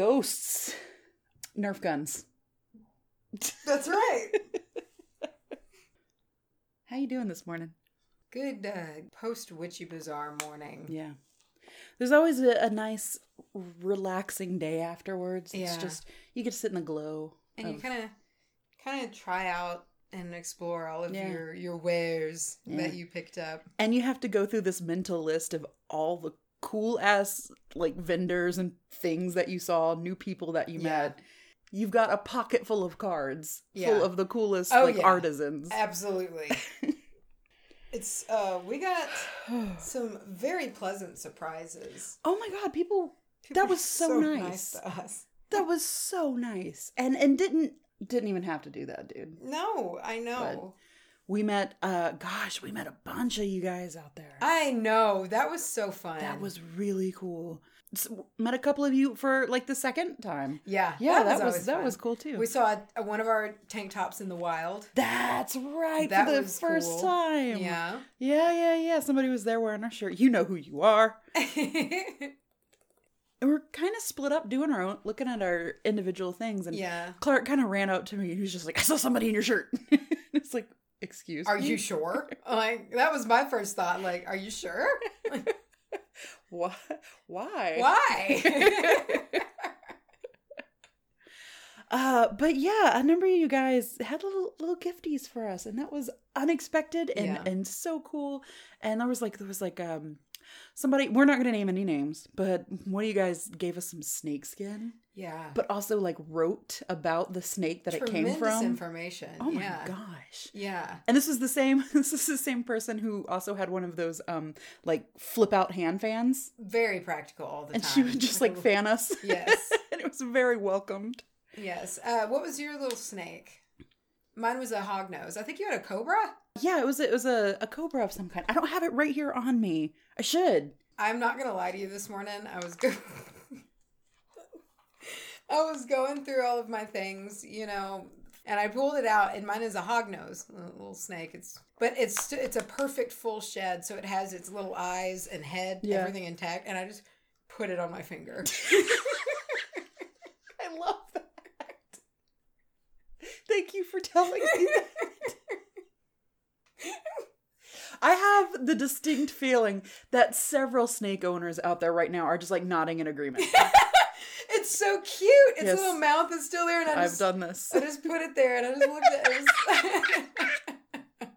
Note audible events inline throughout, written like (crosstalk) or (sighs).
Ghosts. Nerf guns. That's right. (laughs) How you doing this morning? Good uh, post witchy bazaar morning. Yeah. There's always a, a nice, relaxing day afterwards. It's Yeah. just you get to sit in the glow. And you of- kind of kind of try out and explore all of Yeah. your your wares Yeah. that you picked up. and you have to go through this mental list of all the cool ass like vendors and things that you saw, new people that you Yeah. met. You've got a pocket full of cards Yeah. full of the coolest Oh, like yeah. artisans. Absolutely. (laughs) it's uh we got (sighs) some very pleasant surprises. oh my god, people People That was are so nice. to us. that was so nice. And and didn't didn't even have to do that, dude. No, I know. We met uh gosh, we met a bunch of you guys out there. I know. That was so fun. that was really cool. S- met a couple of you for like the second time. yeah. Yeah, that was always that was cool too. We saw a, one of our tank tops in the wild. That's right. That for the was first cool. time. Yeah. Yeah, yeah, yeah. Somebody was there wearing our shirt. You know who you are. (laughs) And we're kind of split up doing our own, looking at our individual things. And yeah. Clark kind of ran out to me and he was just like, I saw somebody in your shirt. (laughs) it's like, excuse Are me. you sure? Like that was my first thought. Like, are you sure? (laughs) Why? Why? Why? (laughs) Uh, but yeah, a number of you guys had little little gifties for us, and that was unexpected and Yeah. and so cool. And there was like there was like um somebody we're not gonna name any names, but one of you guys gave us some snake skin, yeah. but also like wrote about the snake that it came from. information. Oh my yeah. gosh. Yeah. And this was the same (laughs) this is the same person who also had one of those um like flip out hand fans. Very practical all the And time. she would just like fan us. (laughs) Yes. (laughs) and it was very welcomed. Yes. Uh, what was your little snake? Mine was a hognose. I think you had a cobra. Yeah, it was it was a, a cobra of some kind. I don't have it right here on me. I should. I'm not gonna lie to you. This morning, I was go- (laughs) I was going through all of my things, you know, and I pulled it out, and mine is a hognose, a little snake. It's but it's it's a perfect full shed, so it has its little eyes and head, Yeah. everything intact, and I just put it on my finger. (laughs) I love that. Thank you for telling me that. (laughs) I have the distinct feeling that several snake owners out there right now are just like nodding in agreement. (laughs) it's so cute. Its Yes. little mouth is still there, and I I've done this. I just put it there, and I just looked at it. It, was-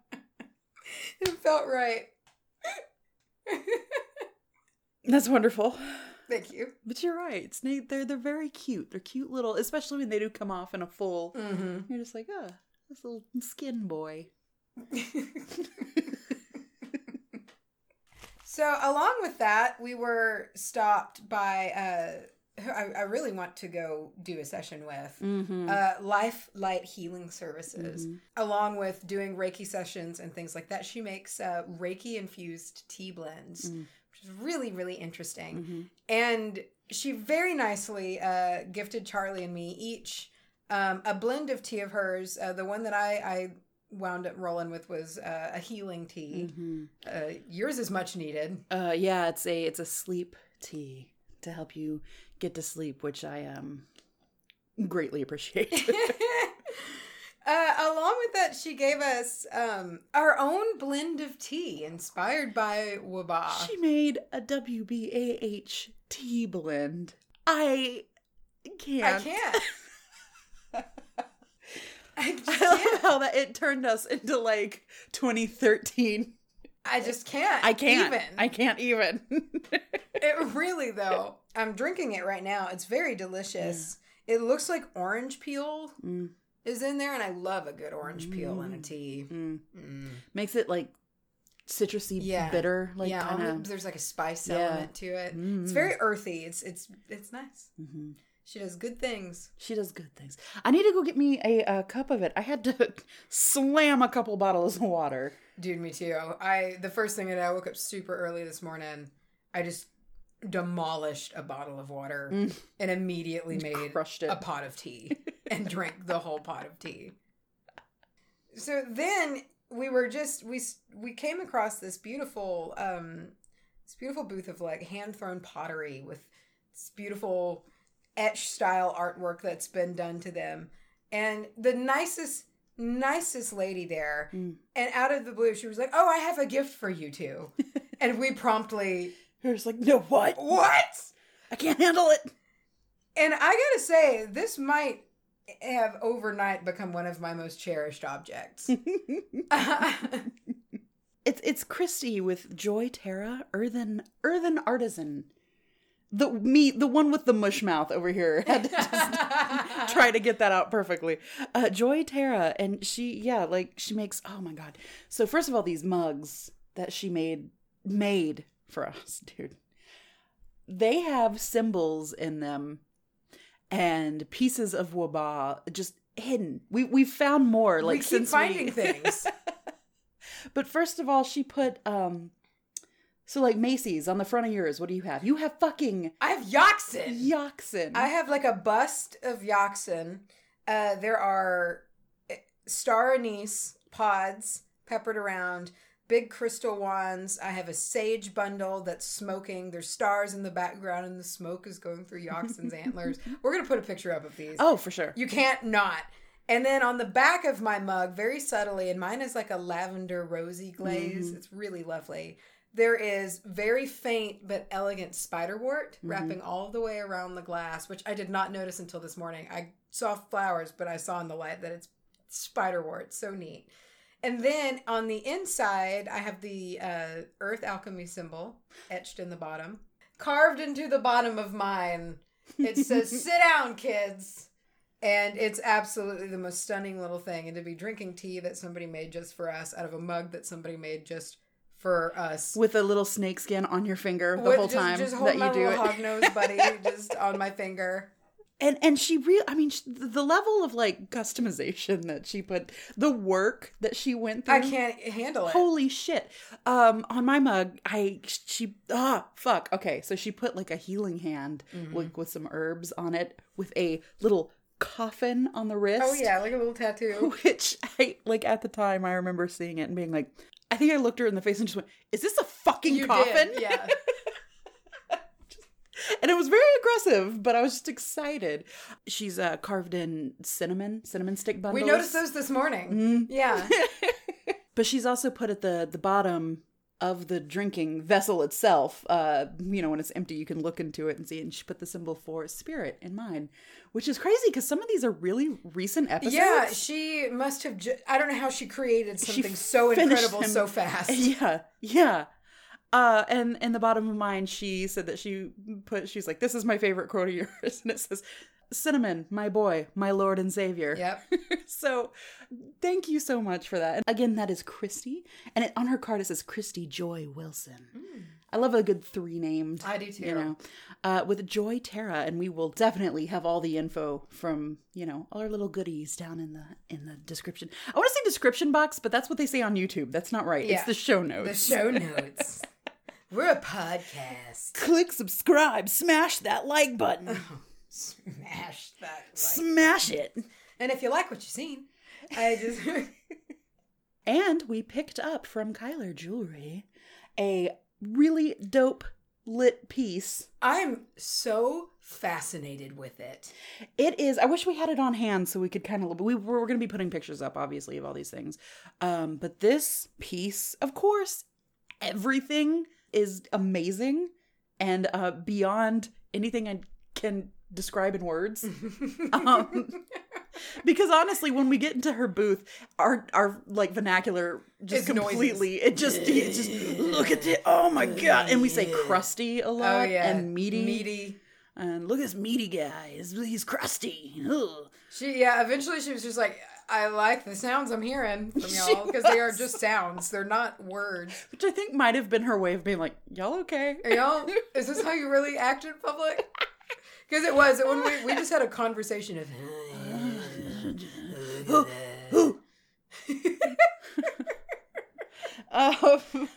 (laughs) it felt right. That's wonderful. Thank you. But you're right. Snake they're they're very cute. They're cute little especially when they do come off in a full Mm-hmm. you're just like, ah, this little skin boy. (laughs) so along with that, we were stopped by uh, who I, I really want to go do a session with. Mm-hmm. Uh, Life Light Healing Services, along with doing Reiki sessions and things like that. She makes uh, Reiki infused tea blends, Mm. which is really, really interesting. Mm-hmm. And she very nicely uh, gifted Charlye and me each um, a blend of tea of hers. Uh, the one that I, I wound up rolling with was uh, a healing tea. Mm-hmm. Uh, yours is much needed. Uh, yeah, it's a it's a sleep tea to help you get to sleep, which I um greatly appreciate. (laughs) uh, along with that, she gave us um, our own blend of tea inspired by Waba. she made a WBAH tea blend. I can't. I can't. (laughs) (laughs) I just I love how that it turned us into like 2013. I just can't. I can't. Even. I can't even. (laughs) It really though. I'm drinking it right now. It's very delicious. It looks like orange peel Mm, is in there, and I love a good orange peel in a Mm. tea. mm. Mm. Makes it like citrusy, Yeah. bitter, like yeah, kind almost- of. there's like a spice Yeah. element to it. It's very earthy. It's it's it's nice. hmm She does good things. She does good things. I need to go get me a, a cup of it. I had to (laughs) slam a couple bottles of water. Dude, me too. I the first thing that I woke up super early this morning, I just demolished a bottle of water Mm. and immediately made Crushed it. a pot of tea and drank the whole pot of tea. So then we were just we we came across this beautiful um this beautiful booth of like hand thrown pottery with this beautiful etch style artwork that's been done to them. And the nicest, nicest lady there. Mm. And out of the blue, she was like, Oh, I have a gift for you two. (laughs) and we promptly, You're just like, no, what? What? I can't handle it. And I gotta say, this might have overnight become one of my most cherished objects. (laughs) (laughs) It's it's Christy with Joy Terra, Earthen Earthen Artisan. The me, the one with the mush mouth over here, (laughs) had to just (laughs) try to get that out perfectly. Uh, Joy Terra, and she, yeah, like she makes. Oh my god! So first of all, these mugs that she made made for us, (laughs) dude. They have symbols in them and pieces of waba just hidden. We we found more like we keep since finding we, things. But first of all, she put um so like Macy's on the front of yours. What do you have? You have fucking I have Yoxin. Yoxin. I have like a bust of Yoxin. Uh, there are eh, star anise pods peppered around, big crystal wands. I have a sage bundle that's smoking. There's stars in the background, and the smoke is going through Yoxin's (laughs) antlers. We're gonna put a picture up of these. oh, for sure. You can't not. And then on the back of my mug, very subtly, and mine is like a lavender rosy glaze. It's really lovely. There is very faint but elegant spiderwort wrapping all the way around the glass, which I did not notice until this morning. I saw flowers, but I saw in the light that it's spiderwort. So neat. And then on the inside, I have the uh, Earth Alchemy symbol etched in the bottom. Carved into the bottom of mine, it says, (laughs) Sit down, kids. And it's absolutely the most stunning little thing. And to be drinking tea that somebody made just for us out of a mug that somebody made just for us. With a little snake skin on your finger the With- whole just- time just that you do it. hog nose (laughs) buddy just on my finger. and and she real I mean sh- the level of like customization that she put the work that she went through I can't handle it. Holy shit. Um on my mug, I she ah fuck. Okay, so she put like a healing hand Mm-hmm. like with some herbs on it with a little coffin on the wrist. Oh yeah, like a little tattoo. (laughs) Which I like at the time I remember seeing it and being like I think I looked her in the face and just went, "Is this a fucking You coffin?" did, yeah. (laughs) and it was very aggressive, but I was just excited. She's uh, carved in cinnamon, cinnamon stick bundles. We noticed those this morning. Yeah. (laughs) but she's also put at the the bottom of the drinking vessel itself. Uh, you know, when it's empty, you can look into it and see. And she put the symbol for spirit in mine, which is crazy because some of these are really recent episodes. Yeah, she must have. Ju- I don't know how she created She something so incredible them. so fast. (laughs) Yeah, yeah. Uh, and in the bottom of mine, she said that she put, she's like, this is my favorite quote of yours. (laughs) And it says, Cinnamon, my boy, my Lord and Savior. Yep. (laughs) so thank you so much for that. And again, that is Christy. And it, on her card, it says Christy Joy Wilson. I love a good three named. I do too. You know, uh, with Joy Terra, and we will definitely have all the info from you know all our little goodies down in the in the description. I want to say description box, but that's what they say on YouTube. That's not right. Yeah. It's the show notes. The show (laughs) notes. We're a podcast. Click subscribe, smash that like button, (laughs) Smash that. Like. smash it. And if you like what you've seen, I just. (laughs) And we picked up from Kyler Jewelry a really dope lit piece. I'm so fascinated with it. It is. I wish we had it on hand so we could kind of. Look we're going to be putting pictures up, obviously, of all these things. Um, but this piece, of course, everything is amazing and uh, beyond anything I can describe in words. (laughs) um, because honestly, when we get into her booth, our our like vernacular just It's noises. completely it just it just look at it. Oh my god! And we say crusty a Oh lot yeah, and meaty. meaty. And look at this meaty guy. He's, he's crusty. Ugh. She yeah. Eventually, she was just like, I like the sounds I'm hearing from (laughs) y'all because they are just sounds. They're not words. Which I think might have been her way of being like, y'all okay? Are y'all? is this how you really act in public? (laughs) Because it was when we we just had a conversation of. (laughs) Um,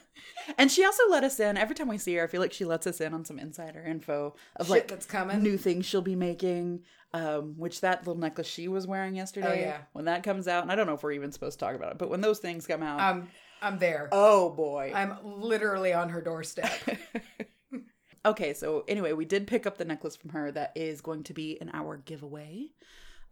and she also let us in. Every time we see her, I feel like she lets us in on some insider info of Shit like that's coming. new things she'll be making. Um, which that little necklace she was wearing yesterday, Oh, yeah. when that comes out, and I don't know if we're even supposed to talk about it, but when those things come out, I'm I'm there. oh boy, I'm literally on her doorstep. (laughs) (laughs) okay, so anyway, we did pick up the necklace from her that is going to be in our giveaway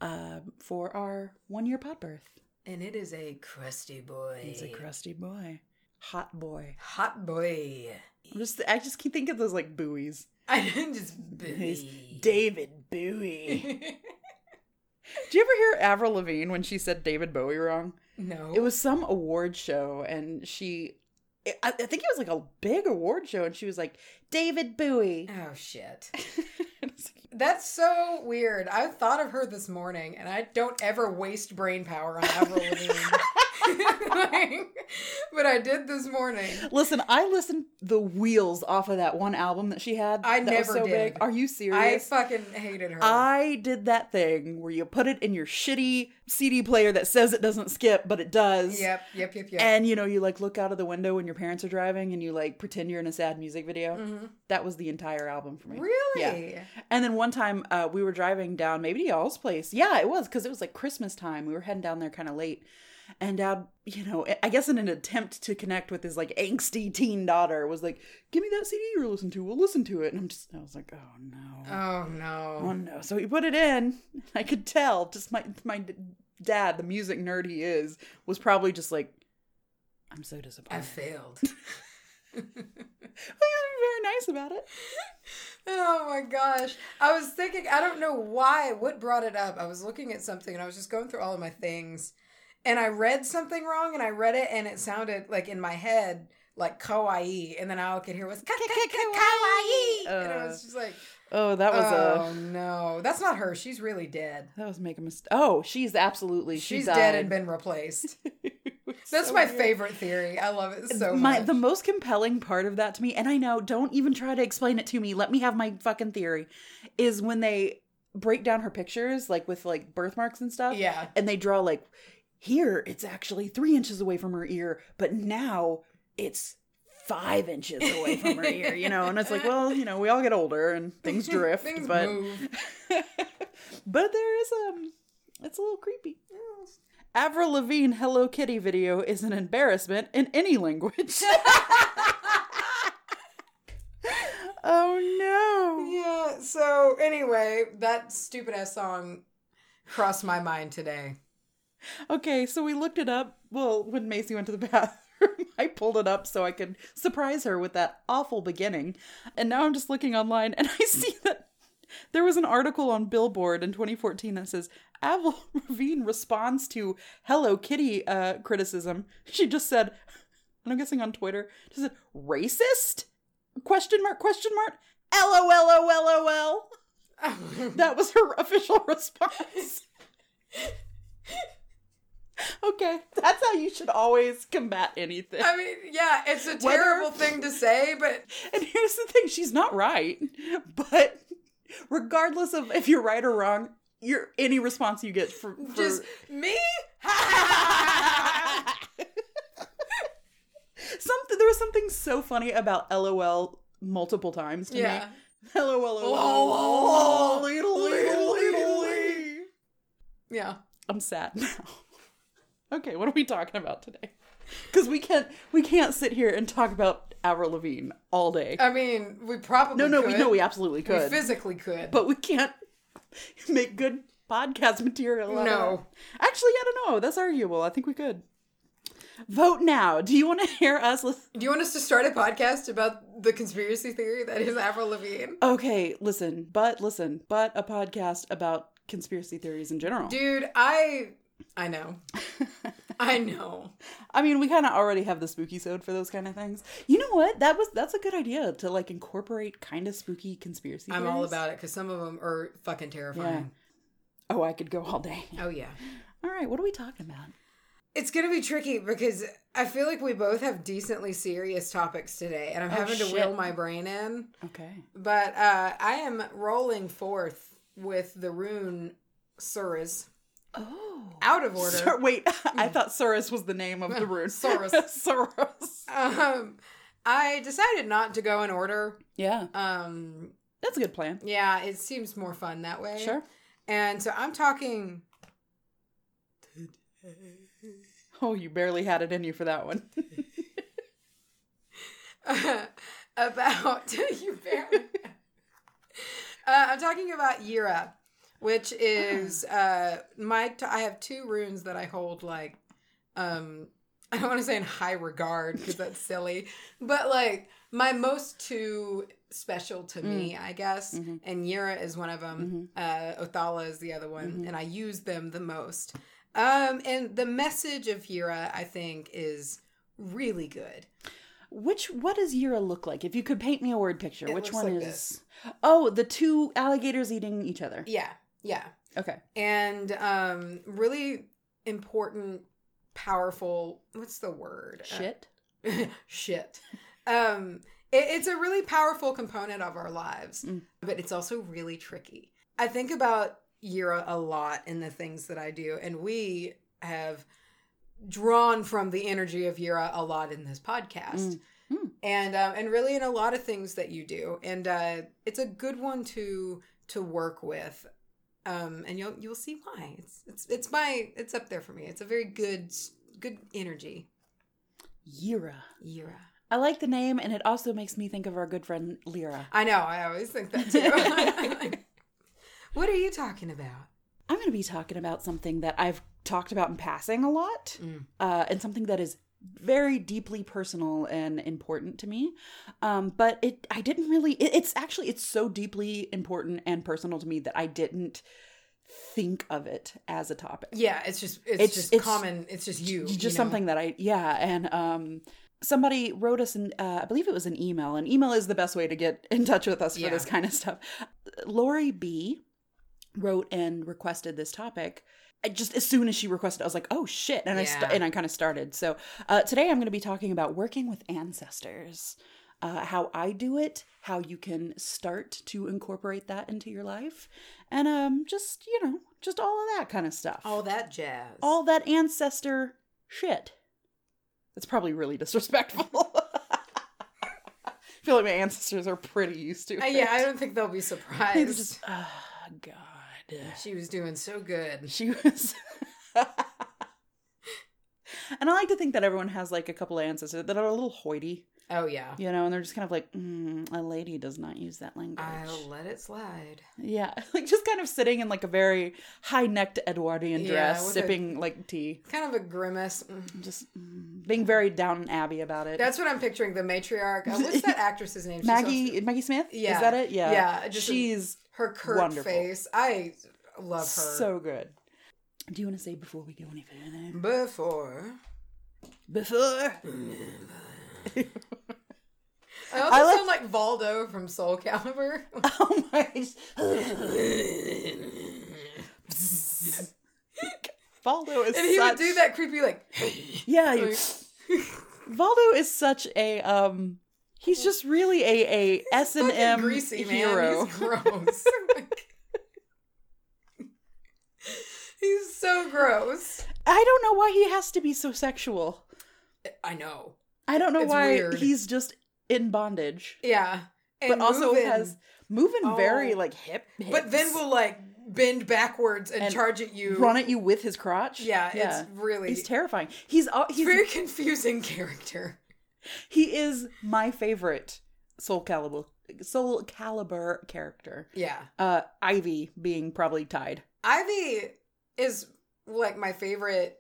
um, for our one year pod birth. And it is a crusty boy. He's a crusty boy. Hot boy. hot boy. I'm just I just keep thinking of those like buoys. I didn't just He's David Bowie. (laughs) Did you ever hear Avril Lavigne when she said David Bowie wrong? no. It was some award show, and she, I, I think it was like a big award show, and she was like David Bowie. Oh shit. (laughs) That's so weird. I thought of her this morning, and I don't ever waste brain power on (laughs) Avril Lavigne. (laughs) Like, but I did this morning. Listen, I listened the wheels off of that one album that she had. I that was never so did. Big. Are you serious? I fucking hated her. I did that thing where you put it in your shitty CD player that says it doesn't skip, but it does. yep, yep, yep, yep. And you know, you like look out of the window when your parents are driving and you like pretend you're in a sad music video. Mhm. That was the entire album for me. Really? Yeah. And then one time uh, we were driving down maybe to y'all's place. Yeah, it was because it was like Christmas time. We were heading down there kind of late. And dad, you know, I guess in an attempt to connect with his like angsty teen daughter, was like, "Give me that CD you're listening to. We'll listen to it." And I'm just, I was like, "Oh no, Oh no oh no. no!" So he put it in. (laughs) I could tell, just my my dad, the music nerd he is, was probably just like, "I'm so disappointed I disappointed." failed. (laughs) Well, he was very nice about it. Oh my gosh. I was thinking, I don't know why, what brought it up. I was looking at something and I was just going through all of my things and I read something wrong and I read it and it sounded like in my head like kawaii and then all I could hear was ka- ka- ka- kawaii and I uh, was just like Oh, that was a. oh no that's not her she's really dead That was making a mistake. Oh, she's absolutely she she's died. dead and been replaced (laughs) that's So my weird. favorite theory I love it so my much the most compelling part of that to me, and I know, don't even try to explain it to me. Let me have my fucking theory. Is when they break down her pictures, like with like birthmarks and stuff. yeah And they draw like here it's actually three inches away from her ear, but now it's five inches away from her ear, you know, and it's like, well, you know, we all get older and things drift, things but (laughs) but there is um it's a little creepy. Avril Lavigne Hello Kitty video is an embarrassment in any language. (laughs) oh no. Yeah. So anyway, that stupid ass song crossed my mind today. Okay, so we looked it up. Well, when Macy went to the (laughs) bathroom, I pulled it up so I could surprise her with that awful beginning. And now I'm just looking online and (laughs) I see that there was an article on Billboard in 2014 that says Avril (laughs) Lavigne responds to Hello Kitty uh, criticism. She just said, and I'm guessing on Twitter, just said racist? Question mark? Question mark? LOLOLOL. That was her official response. (laughs) okay, that's how you should always combat anything. I mean, yeah, it's a Whether- terrible thing to say, but And here's the thing, she's not right. But regardless of if you're right or wrong, your any response you get for, for just me. (laughs) something there was something so funny about LOL multiple times to yeah. me. LOL. LOL. Little, Yeah. I'm sad now. Okay, what are we talking about today? Because we can't we can't sit here and talk about Avril Lavigne all day. I mean, we probably no, no, could. we know we absolutely could We physically could. but we can't (laughs) make good podcast material. No. actually, I don't know. That's arguable. I think we could. Vote now. Do you want to hear us? Lis- Do you want us to start a podcast about the conspiracy theory that is Avril Lavigne? okay, listen, but listen, but a podcast about conspiracy theories in general. Dude, I I know. (laughs) I know. I mean, we kind of already have the spooky sode for those kind of things. You know what? That was that's a good idea to like incorporate kind of spooky conspiracy. I'm all about it because some of them are fucking terrifying. Oh, I could go all day. Oh yeah. All right, what are we talking about? It's gonna be tricky because I feel like we both have decently serious topics today, and I'm Oh, having to shit. will my brain in. Okay. But uh, I am rolling forth with the rune Suras Oh. out of order. Sur- wait, (laughs) I thought Soros was the name of the (laughs) rune. Soros. (laughs) Soros. Um, I decided not to go in order. Yeah, Um, that's a good plan. yeah, it seems more fun that way. Sure. And so I'm talking. Oh, you barely had it in you for that one. about you barely. Uh, I'm talking about Jera, which (laughs) is uh my t- I have two runes that I hold like um I don't want to say in high regard because that's (laughs) silly, but like my most two special to me, I guess. Mhm. And Jera is one of them. Mhm. Uh, Othala is the other one, Mhm. and I use them the most. Um, and the message of Jera, I think, is really good. Which what does Jera look like? If you could paint me a word picture, It which one like is? Oh, the two alligators eating each other. Yeah, yeah. Okay. and um really important powerful what's the word Uh, Shit. (laughs) shit um it, it's a really powerful component of our lives Mm. but it's also really tricky i think about Jera a lot in the things that i do and we have drawn from the energy of Jera a lot in this podcast Mm. Mm. and um, and really in a lot of things that you do and uh it's a good one to to work with um and you'll you'll see why it's it's it's my it's up there for me it's a very good good energy Jera. Jera. I like the name, and it also makes me think of our good friend Lyra. I know. I always think that too. (laughs) what are you talking about? I'm going to be talking about something that I've talked about in passing a lot, Mm. uh, and something that is very deeply personal and important to me. Um, but it, I didn't really. It, it's actually, it's so deeply important and personal to me that I didn't think of it as a topic. Yeah, it's just it's, It's- just it's- common. It's just you. just you know? something that I yeah, and um somebody wrote us an uh, I believe it was an email. and email is the best way to get in touch with us for Yeah. this kind of stuff. Lori B wrote and requested this topic. I just as soon as she requested, I was like, "Oh shit!" and I st- and I kind of started. So uh, today I'm going to be talking about working with ancestors, uh, how I do it, how you can start to incorporate that into your life, and um, just you know, just all of that kind of stuff all that jazz. all that ancestor shit. That's probably really disrespectful. (laughs) I feel like my ancestors are pretty used to it. Uh, yeah, I don't think they'll be surprised. just, oh, God. She was doing so good. She was. and I like to think that everyone has like a couple of ancestors that are a little hoity, Oh yeah. you know, and they're just kind of like, mm, a lady does not use that language. I'll let it slide. Yeah, (laughs) like just kind of sitting in like a very high necked Edwardian Yeah, dress, a- sipping like tea. Kind of a grimace. Mm. just mm, being very Downton Abbey about it. That's what I'm picturing. The matriarch. Uh, what's that (laughs) actress's name? Maggie Maggie Smith. Yeah. is that it? Yeah, Yeah, a- she's her curt Wonderful. face. I love her. so good. Do you want to say before we go any further? Before. Before. I also I like- sound like Voldo from Soul Calibur. (laughs) oh my! (laughs) Voldo is such and he such. would do that creepy like (laughs) Yeah, you- Voldo is such a um. He's just really a a S and M greasy hero. man. He's (laughs) gross. (laughs) He's so gross. I don't know why he has to be so sexual. I know. I don't know It's why weird. he's just in bondage. Yeah. And but also moving. has moving very Oh. like hip. But then hips. will like bend backwards and, And charge at you. run at you with his crotch. Yeah, it's really he's terrifying. He's al- He's he's very confusing (laughs) character. He is my favorite Soul Calibur Soul Calibur character. Yeah. Uh, Ivy being probably tied. Ivy is like my favorite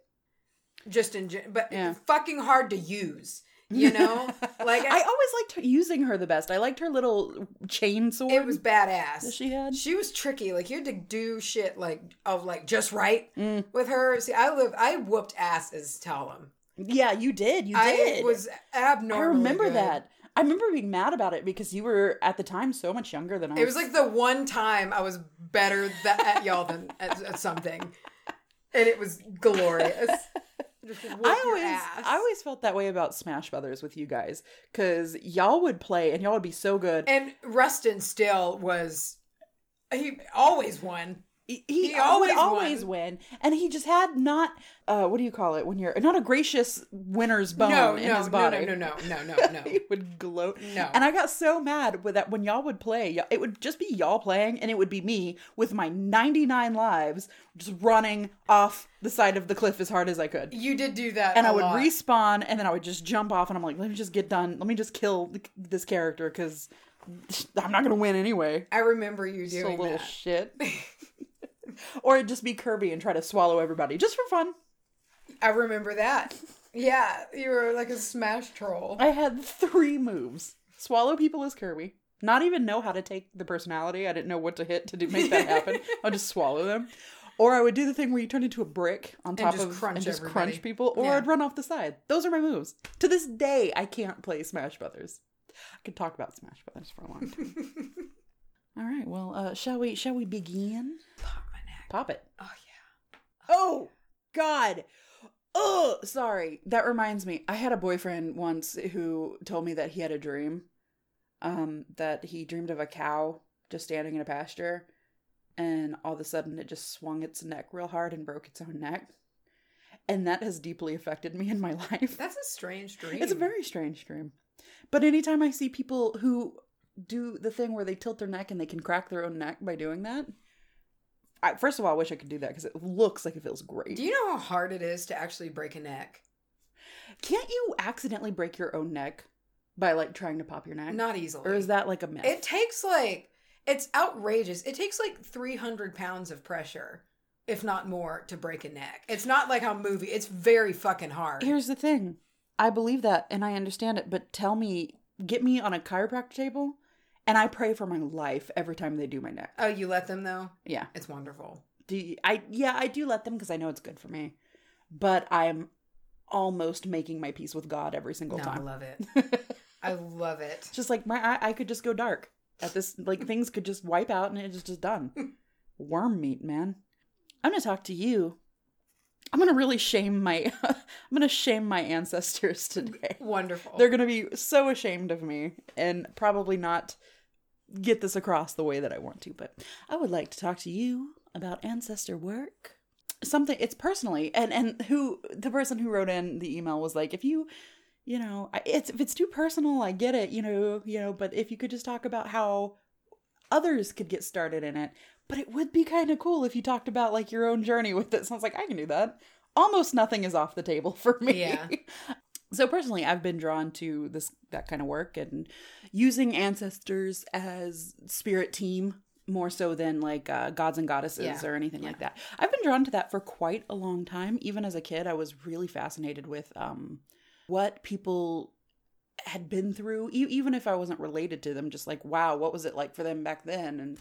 just in but Yeah. fucking hard to use. You know? (laughs) Like I always liked her, using her the best. I liked her little chain sword. it was badass. she had. She was tricky. Like you had to do shit like of like just right Mm. with her. See, I live. I whooped ass as Talim. Yeah, you did. You did. I was abnormal. I remember that. I remember being mad about it because you were at the time so much younger than I. Was It was like the one time I was better th- at y'all than (laughs) at, at something, and it was glorious. (laughs) I always. I always felt that way about Smash Brothers with you guys because y'all would play and y'all would be so good. and Rustin still was. He always won. He, he always always win and he just had not uh what do you call it when you're not a gracious winner's bone no, in no, his body no, no, no, no, (laughs) no, no. he would gloat No. and i got so mad with that when y'all would play it would just be y'all playing and it would be me with my 99 lives just running off the side of the cliff as hard as i could You did do that, and I would lot. respawn, and then I would just jump off, and I'm like, let me just get done. Let me just kill this character because I'm not gonna win anyway. I remember you So doing little that. shit. (laughs) (laughs) or it'd just be Kirby and try to swallow everybody just for fun. I remember that. Yeah, you were like a smash troll. I had three moves: swallow people as Kirby. Not even know how to take the personality. I didn't know what to hit to do, make that happen. (laughs) I'll just swallow them. Or I would do the thing where you turn into a brick on top just of crunch and just everybody. crunch people, or Yeah. I'd run off the side. Those are my moves. To this day, I can't play Smash Brothers. I could talk about Smash Brothers for a long time. (laughs) All right, well, uh, shall we? Shall we begin? Pop my neck. Pop it. Oh yeah. Oh God. Oh, sorry. That reminds me. I had a boyfriend once who told me that he had a dream. Um, that he dreamed of a cow just standing in a pasture, and all of a sudden it just swung its neck real hard and broke its own neck. And that has deeply affected me in my (laughs) life. That's a strange dream. It's a very strange dream. But anytime I see people who do the thing where they tilt their neck and they can crack their own neck by doing that, I, first of all, I wish I could do that because it looks like it feels great. Do you know how hard it is to actually break a neck? Can't you accidentally break your own neck by like trying to pop your neck? Not easily. Or is that like a myth? It takes like it's outrageous. It takes like 300 pounds of pressure, if not more, to break a neck. It's not like how movie. It's very fucking hard. Here's the thing. I believe that and I understand it, but tell me, get me on a chiropractor table and I pray for my life every time they do my neck. oh, you let them though. Yeah. It's wonderful. Do you, I yeah, I do let them because I know it's good for me. But I'm almost making my peace with God every single No, I love it. (laughs) I love it. Just like my eye, I could just go dark at this. Like things could just wipe out and it's just done. (laughs) Worm meat, man. I'm gonna talk to you. I'm gonna really shame my. (laughs) I'm gonna shame my ancestors today. Wonderful. They're gonna be so ashamed of me and probably not get this across the way that I want to. But I would like to talk to you about ancestor work. Something it's personally, and and who the person who wrote in the email was like, if you, you know, it's if it's too personal, I get it, you know, you know, but if you could just talk about how others could get started in it. But it would be kind of cool if you talked about like your own journey with it. So I was like, I can do that. Almost nothing is off the table for me. Yeah. (laughs) So personally, I've been drawn to this that kind of work and using ancestors as spirit team more so than like uh, gods and goddesses Yeah. or anything like that. I've been drawn to that for quite a long time. Even as a kid, I was really fascinated with um, what people had been through, e- even if I wasn't related to them. Just like, wow, what was it like for them back then? And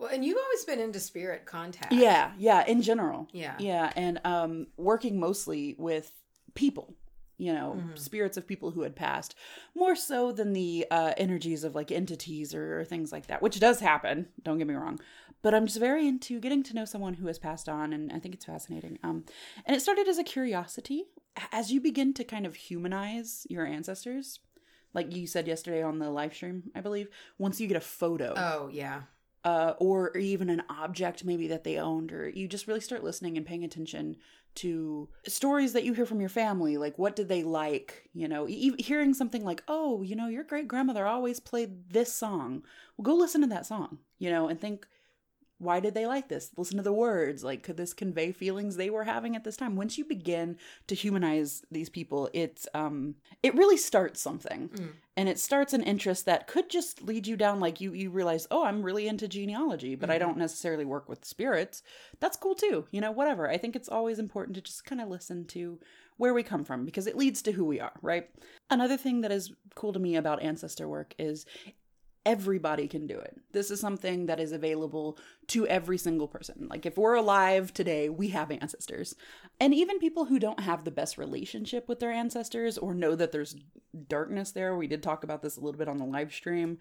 well, and you've always been into spirit contact. yeah, yeah, in general. Yeah. Yeah, and um working mostly with people, you know, Mhm. spirits of people who had passed, more so than the uh energies of like entities or, or things like that, which does happen, don't get me wrong. But I'm just very into getting to know someone who has passed on and I think it's fascinating. Um and it started as a curiosity as you begin to kind of humanize your ancestors. Like you said yesterday on the live stream, I believe, once you get a photo Oh yeah. Uh, or even an object maybe that they owned, or you just really start listening and paying attention to stories that you hear from your family. Like, what did they like? You know, e- hearing something like, oh, you know, your great grandmother always played this song. Well, go listen to that song, you know, and think, why did they like this? Listen to the words. Like, could this convey feelings they were having at this time? Once you begin to humanize these people, it's um, it really starts something Mm. and it starts an interest that could just lead you down like you you realize oh i'm really into genealogy but i Mhm. don't necessarily work with spirits that's cool too you know whatever i think it's always important to just kind of listen to where we come from because it leads to who we are right another thing that is cool to me about ancestor work is everybody can do it. This is something that is available to every single person. Like if we're alive today we have ancestors. And even people who don't have the best relationship with their ancestors or know that there's darkness there we did talk about this a little bit on the live stream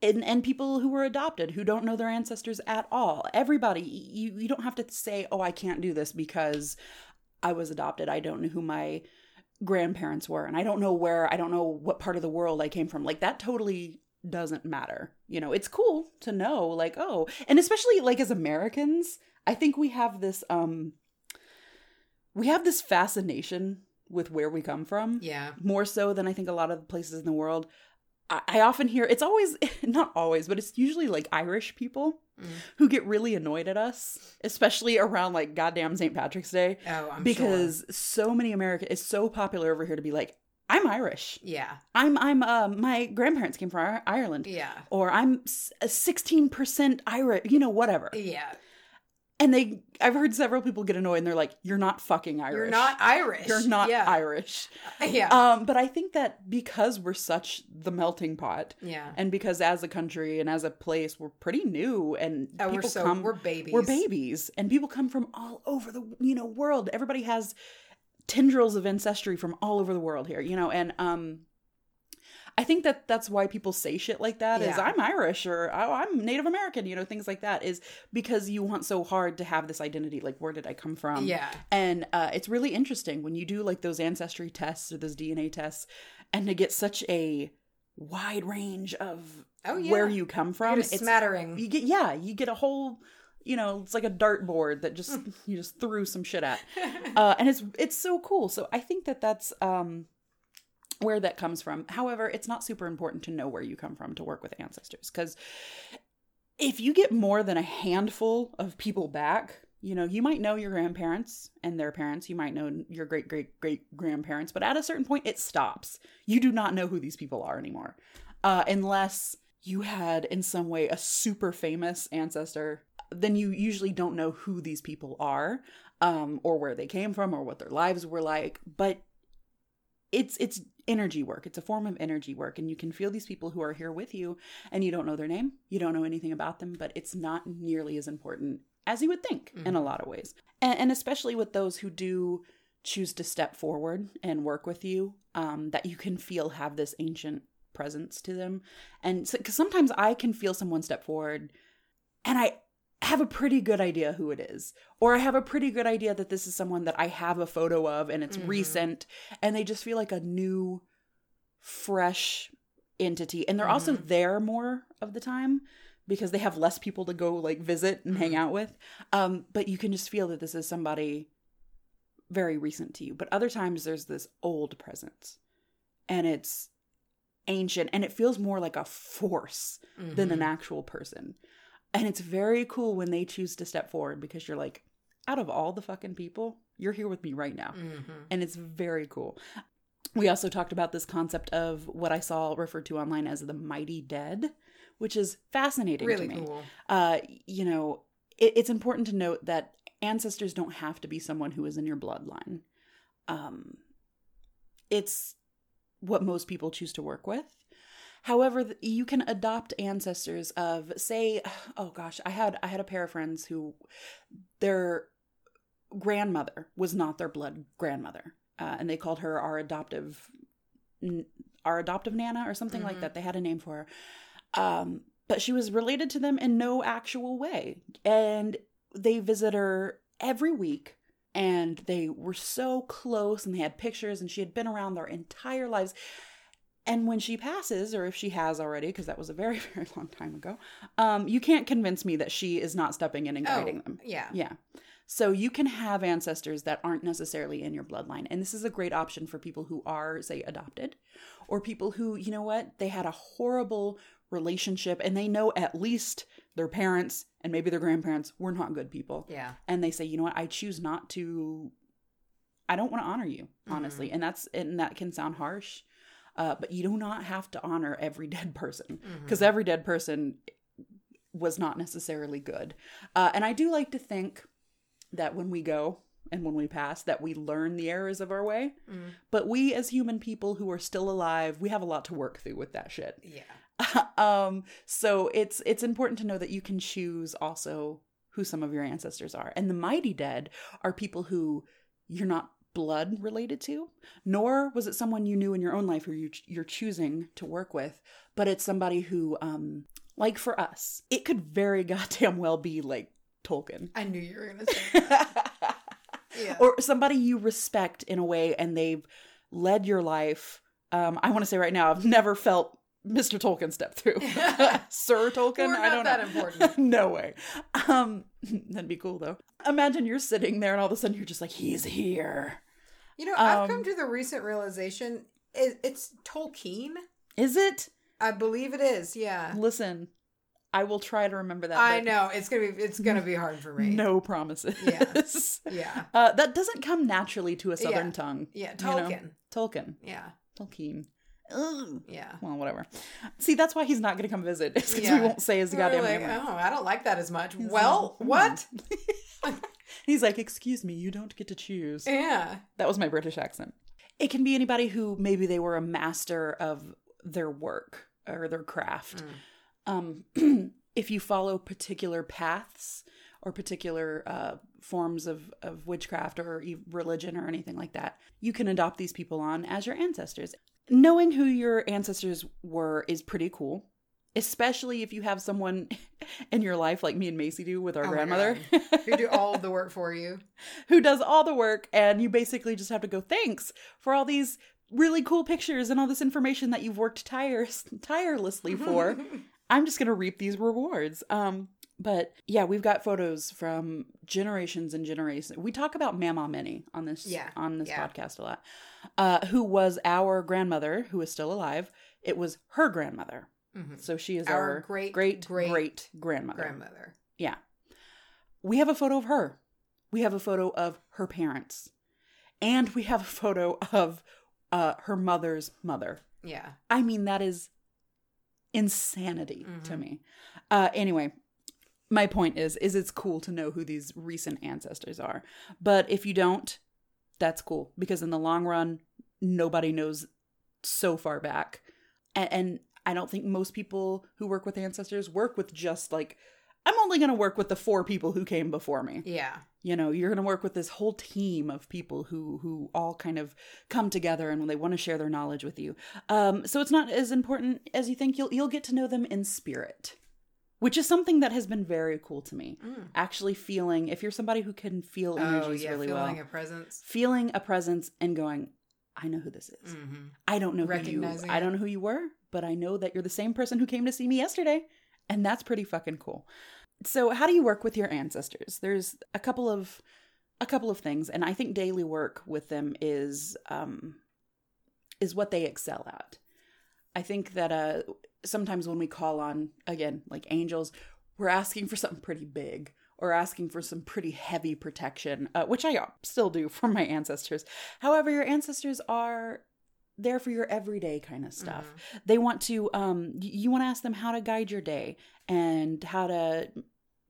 and and people who were adopted who don't know their ancestors at all. Everybody you you don't have to say oh i can't do this because i was adopted. I don't know who my grandparents were and i don't know where i don't know what part of the world i came from. Like that totally doesn't matter. You know, it's cool to know like, oh, and especially like as Americans, I think we have this um we have this fascination with where we come from. Yeah. More so than I think a lot of the places in the world. I, I often hear it's always (laughs) not always, but it's usually like Irish people Mm. who get really annoyed at us, especially around like goddamn St. Patrick's Day. Oh, I'm because sure. so many American it's so popular over here to be like, I'm Irish. Yeah. I'm I'm um my grandparents came from Ireland. Yeah. Or I'm sixteen percent Irish, you know, whatever. Yeah. And they, I've heard several people get annoyed, and they're like, "You're not fucking Irish. You're not Irish. You're not yeah. Irish." Yeah. Um, but I think that because we're such the melting pot, yeah. and because as a country and as a place, we're pretty new, and Oh, we're people so come, we're babies. we're babies, and people come from all over the you know world. Everybody has tendrils of ancestry from all over the world here, you know, and um. I think that that's why people say shit like that is Yeah. I'm Irish or oh, I'm Native American, you know, things like that is because you want so hard to have this identity like where did I come from? Yeah. And uh, it's really interesting when you do like those ancestry tests or those DNA tests and to get such a wide range of Oh, yeah. where you come You from. get a smattering. you get yeah, you get a whole you know, it's like a dartboard that just (laughs) you just threw some shit at. (laughs) Uh, and it's it's so cool. So I think that that's um where that comes from. However, it's not super important to know where you come from to work with ancestors cuz if you get more than a handful of people back, you know, you might know your grandparents and their parents, you might know your great great great grandparents, but at a certain point it stops. You do not know who these people are anymore. Uh unless you had in some way a super famous ancestor, then you usually don't know who these people are um or where they came from or what their lives were like, but it's it's energy work. It's a form of energy work and you can feel these people who are here with you and you don't know their name, you don't know anything about them, but it's not nearly as important as you would think in a lot of ways. And, and especially with those who do choose to step forward and work with you, um, that you can feel have this ancient presence to them. And because sometimes I can feel someone step forward and I have a pretty good idea who it is. Or I have a pretty good idea that this is someone that I have a photo of and it's Mhm. recent and they just feel like a new, fresh entity. And they're also Mhm. there more of the time because they have less people to go like visit and hang Mhm. out with. Um, but you can just feel that this is somebody very recent to you. But other times there's this old presence and it's ancient and it feels more like a force than an Mhm. actual person. And it's very cool when they choose to step forward because you're like, out of all the fucking people, you're here with me right now. Mhm. And it's very cool. We also talked about this concept of what I saw referred to online as the mighty dead, which is fascinating Really to me. cool. Uh, you know, it, it's important to note that ancestors don't have to be someone who is in your bloodline. Um, it's what most people choose to work with. However, you can adopt ancestors of, say, (sighs) oh gosh, I had I had a pair of friends who their grandmother was not their blood grandmother, uh, and they called her our adoptive, our adoptive nana or something like Mhm. that. They had a name for her, um, but she was related to them in no actual way, and they visit her every week. And they were so close, and they had pictures, and she had been around their entire lives. And when she passes, or if she has already, because that was a very, (laughs) very long time ago, um, you can't convince me that she is not stepping in and guiding Oh, them. yeah. Yeah. So you can have ancestors that aren't necessarily in your bloodline. And this is a great option for people who are, say, adopted or people who, you know what, they had a horrible relationship and they know at least their parents and maybe their grandparents were not good people. Yeah. And they say, you know what, I choose not to, I don't want to honor you, honestly. And that's, and that can sound harsh. Uh, but you do not have to honor every (laughs) dead person because every dead person was not necessarily good. Uh, and I do like to think that when we go and when we pass, that we learn the errors of our way. Mm. But we, as human people who are still alive, we have a lot to work through with that shit. Yeah. (laughs) um, so it's it's important to know that you can choose also who some of your ancestors are. And the mighty dead are people who you're not blood related to, nor was it someone you knew in your own life who you, you're choosing to work with, but it's somebody who, um, like for us, it could very (laughs) goddamn well be like Tolkien. I knew you were gonna say. that. (laughs) Yeah. or somebody you respect in a way and they've led your life. Um, I want to say right now, I've never felt Mr. Tolkien stepped through. (laughs) (laughs) Sir Tolkien? We're I don't that know. important. (laughs) no way. Um, that'd be cool though. Imagine you're sitting there and all of a sudden you're just like, he's here. You know, I've Um, come to the recent realization it, it's Tolkien. Is it? I believe it is. Yeah. Listen, I will try to remember that. I know it's gonna be it's gonna be hard for me. No promises. Yeah. Yeah. Uh, that doesn't come naturally to a southern Yeah. tongue. Yeah. you know? Tolkien. Tolkien. Yeah. Tolkien. Ugh. Yeah. Well, whatever. See, that's why he's not going to come visit. (laughs) Because Yeah. we won't say his We're goddamn like, name. oh, I don't like that as much. He's well, like, what? (laughs) He's like, excuse me, you don't get to choose. Yeah. That was my British accent. It can be anybody who maybe they were a master of their work or their craft. Um, (clears throat) if you follow particular paths or particular uh, forms of, of witchcraft or e- religion or anything like that, you can adopt these people on as your ancestors. Knowing who your ancestors were is pretty cool, especially if you have someone (laughs) in your life like me and Macy do with our Oh grandmother. Who do all the work for you? (laughs) who does all the work and you basically just have to go thanks for all these really cool pictures and all this information that you've worked tires tirelessly for (laughs) i'm just going to reap these rewards um but yeah we've got photos from generations and generations we talk about mama minnie on this Yeah, on this yeah. podcast a lot uh who was our grandmother who is still alive it was her grandmother Mhm. so she is Our our, great, great great great grandmother Grandmother. yeah. We have a photo of her. We have a photo of her parents. And we have a photo of uh, her mother's mother. Yeah. I mean, that is insanity to Mhm. me. Uh, anyway, my point is, is it's cool to know who these recent ancestors are. But if you don't, that's cool because in the long run, nobody knows so far back. And, and I don't think most people who work with ancestors work with just like, I'm only going to work with the four people who came before me. Yeah. You know, you're going to work with this whole team of people who who all kind of come together and they want to share their knowledge with you. Um, so it's not as important as you think. You'll you'll get to know them in spirit, which is something that has been very cool to me. Mm. Actually, feeling if you're somebody who can feel Oh energies yeah, really feeling well, feeling a presence. feeling a presence and going, I know who this is. hmm I don't know who you. Recognizing I don't know who you were, but I know that you're the same person who came to see me yesterday, and that's pretty fucking cool. So, how do you work with your ancestors? There's a couple of a couple of things, and I think daily work with them is um is what they excel at. I think that uh sometimes when we call on again like angels, we're asking for something pretty big or asking for some pretty heavy protection, uh, which I still do for my ancestors. However, your ancestors are there for your everyday kind of stuff. They want to um you want to ask them how to guide your day and how to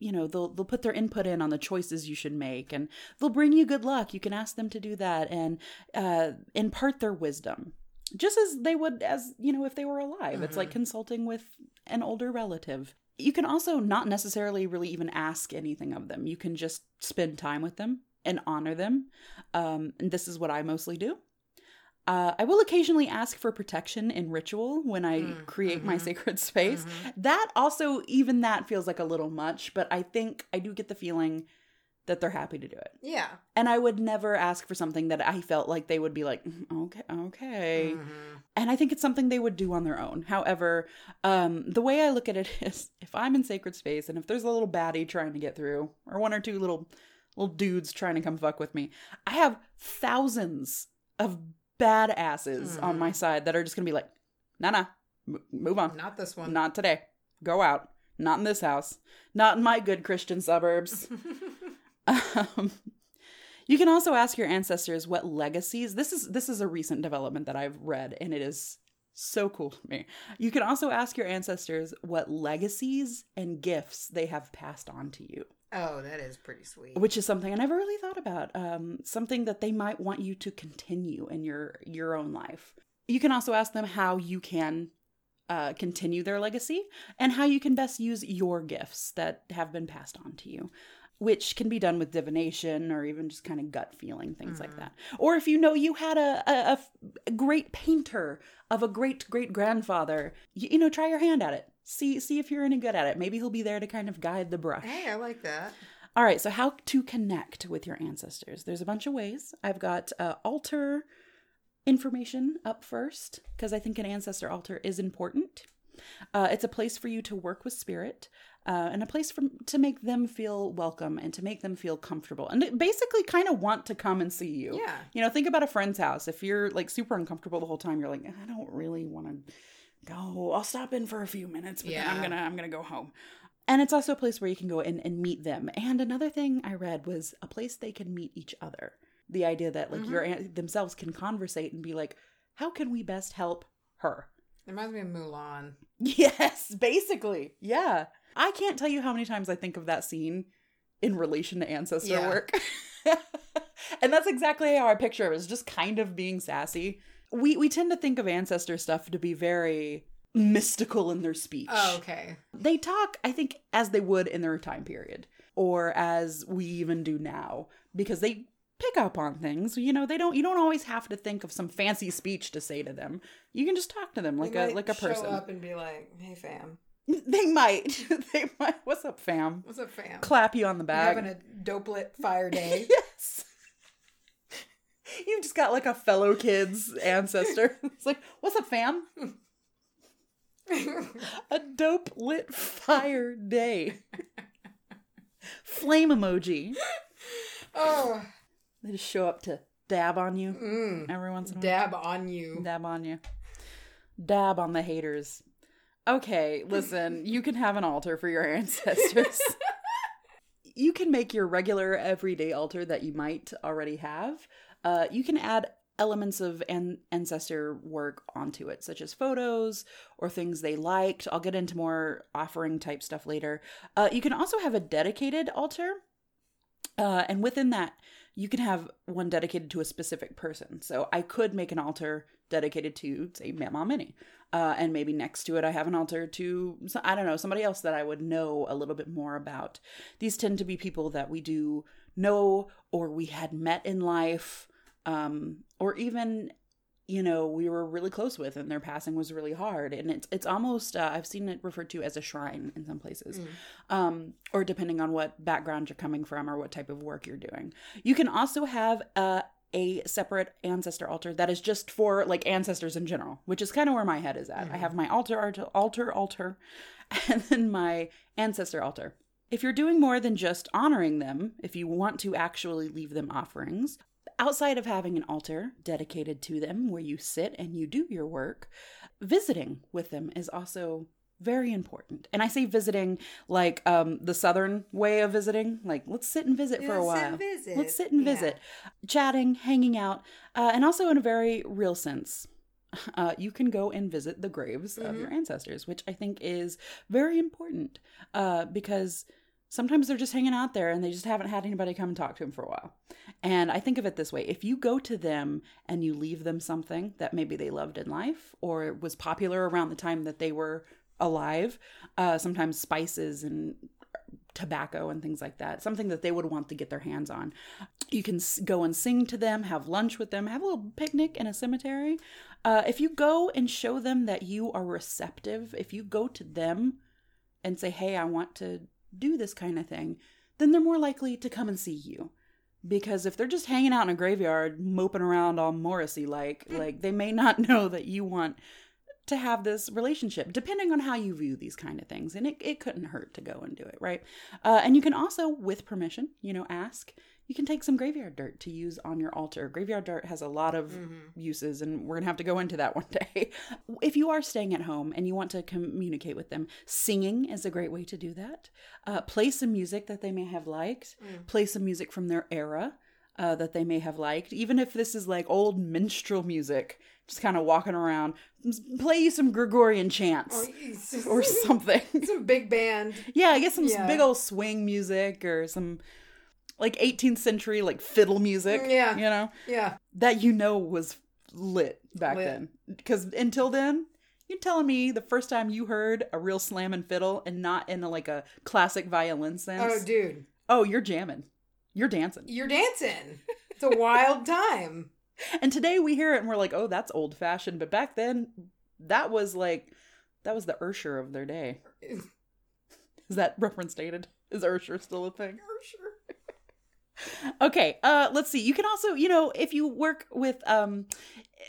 you know, they'll they'll put their input in on the choices you should make and they'll bring you good luck. You can ask them to do that and uh impart their wisdom. Just as they would as, you know, if they were alive. It's like consulting with an older relative. You can also not necessarily really even ask anything of them. You can just spend time with them and honor them. Um, and this is what I mostly do. Uh, I will occasionally ask for protection in ritual when I Mm, create my mhm, sacred space. mhm. That also, even that feels like a little much, but I think I do get the feeling that they're happy to do it. Yeah. And I would never ask for something that I felt like they would be like, "Mm, okay, okay. Mhm. And I think it's something they would do on their own. However, um, the way I look at it (laughs) is if I'm in sacred space and if there's a little baddie trying to get through, or one or two little little dudes trying to come fuck with me, I have thousands of badasses on my side that are just gonna be like, nah, nah, m- move on. Not this one. Not today. Go out. Not in this house. Not in my good Christian suburbs. (laughs) um, you can also ask your ancestors what legacies. This is this is a recent development that I've read, and it is so cool to me. You can also ask your ancestors what legacies and gifts they have passed on to you, oh, that is pretty sweet. which is something I never really thought about. Um, something that they might want you to continue in your your own life. You can also ask them how you can uh, continue their legacy and how you can best use your gifts that have been passed on to you, which can be done with divination or even just kind of gut feeling, things like that. Or if you know you had a a great painter of a great great grandfather, you, you know, try your hand at it. See see if you're any good at it. Maybe he'll be there to kind of guide the brush. hey, I like that. All right, so how to connect with your ancestors? There's a bunch of ways. I've got uh, altar information up first because I think an ancestor altar is important. Uh, it's a place for you to work with spirit uh, and a place for to make them feel welcome and to make them feel comfortable and basically kind of want to come and see you. Yeah. You know, think about a friend's house. If you're like super uncomfortable the whole time, you're like, I don't really want to go. I'll stop in for a few minutes, but then I'm gonna I'm gonna go home. And it's also a place where you can go in and meet them. And another thing I read was a place they can meet each other. The idea that like your aunt themselves can conversate and be like, how can we best help her? It reminds me of Mulan. (laughs) Yes, basically. Yeah. I can't tell you how many times I think of that scene in relation to ancestor Yeah. work. (laughs) and that's exactly how I picture it. It's just kind of being sassy. We we tend to think of ancestor stuff to be very mystical in their speech. Oh, okay. They talk, I think, as they would in their time period, or as we even do now, because they pick up on things. You know, they don't. You don't always have to think of some fancy speech to say to them. You can just talk to them like They a like a person. Show up and be like, "Hey, fam, (laughs) They might. (laughs) they might. What's up, fam? what's up, fam? Clap you on the back. having a dope lit fire (laughs) day?" yes. You've just got like a fellow kid's ancestor. It's like, what's up, fam? A dope lit fire day. Flame emoji. oh, They just show up to dab on you mm. every once in a while. dab on you. Dab on you. Dab on the haters. Okay, listen, you can have an altar for your (laughs) ancestors. (laughs) you can make your regular everyday altar that you might already have. Uh, you can add elements of an- ancestor work onto it, such as photos or things they liked. I'll get into more offering type stuff later. Uh, you can also have a dedicated altar. Uh, and within that, you can have one dedicated to a specific person. So I could make an altar dedicated to, say, Mama Minnie. Uh, and maybe next to it, I have an altar to, I don't know, somebody else that I would know a little bit more about. These tend to be people that we do know or we had met in life, um, or even, you know, we were really close with and their passing was really hard. And it's, it's almost, uh, I've seen it referred to as a shrine in some places um, or depending on what background you're coming from or what type of work you're doing. You can also have uh, a separate ancestor altar that is just for like ancestors in general, which is kind of where my head is at. I mm-hmm. have my altar, altar, altar, altar, (laughs) and then my ancestor altar. If you're doing more than just honoring them, if you want to actually leave them offerings, outside of having an altar dedicated to them where you sit and you do your work, visiting with them is also very important. And I say visiting like um the southern way of visiting, like let's sit and visit for a Let's sit while. and visit. Let's sit and Yeah. visit, chatting, hanging out, uh, and also in a very real sense. (laughs) Uh, you can go and visit the graves of your ancestors, which I think is very important uh, because sometimes they're just hanging out there and they just haven't had anybody come and talk to them for a while. And I think of it this way if you go to them and you leave them something that maybe they loved in life or was popular around the time that they were alive, uh, sometimes spices and tobacco and things like that, something that they would want to get their hands on. You can go and sing to them, have lunch with them, have a little picnic in a cemetery. Uh, if you go and show them that you are receptive, if you go to them and say, hey, I want to do this kind of thing, then they're more likely to come and see you. Because if they're just hanging out in a graveyard, moping around all Morrissey like, like they may not (laughs) know that you want to have this relationship, depending on how you view these kind of things. And it, it couldn't hurt to go and do it, right? Uh, and you can also, with permission, you know, ask. You can take some graveyard dirt to use on your altar. Graveyard dirt has a lot of uses, and we're to have to go into that (laughs) one day. if you are staying at home and you want to communicate with them, singing is a great way to do that. Uh, play some music that they may have liked, play some music from their era uh, that they may have liked, even if this is like old minstrel music, just kind of walking around, play you some Gregorian chants or (laughs) something. (laughs) some big band. yeah, I guess some Yeah. big old swing music or some like 18th century like fiddle music. Yeah. you know Yeah. that you know was lit back Lit. then. Because until then. You're telling me the first time you heard a real slam and fiddle and not in a, like a classic violin sense? Oh, dude, oh, you're jamming. You're dancing. you're dancing. (laughs) It's a wild time. And today we hear it and we're like, oh, that's old fashioned. But back then, that was like, that was the Usher of their day. (laughs) Is that reference dated? Is Usher still a thing? Usher. okay, uh, let's see. You can also, you know, if you work with, um,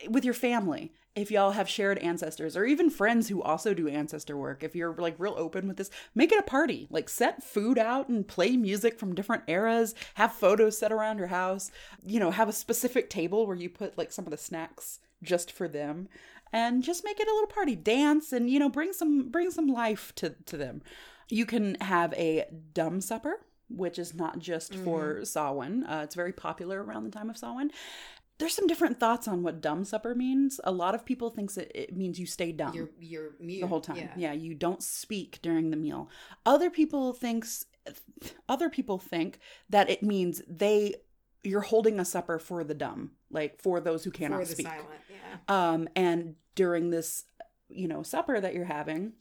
with your family if y'all have shared ancestors or even friends who also do ancestor work if you're like real open with this make it a party. Like set food out and play music from different eras. Have photos set around your house. You know have a specific table where you put like some of the snacks just for them. And just make it a little party. Dance and you know bring some bring some life to to them. You can have a dumb supper which is not just for Samhain. Uh, it's very popular around the time of Samhain there's some different thoughts on what dumb supper means. A lot of people thinks it, it means you stay dumb You're you're mute the whole time. Yeah. Yeah. you don't speak during the meal. Other people thinks other people think that it means they you're holding a supper for the dumb, like for those who cannot For the speak. silent. Yeah. Um and during this, you know, supper that you're having,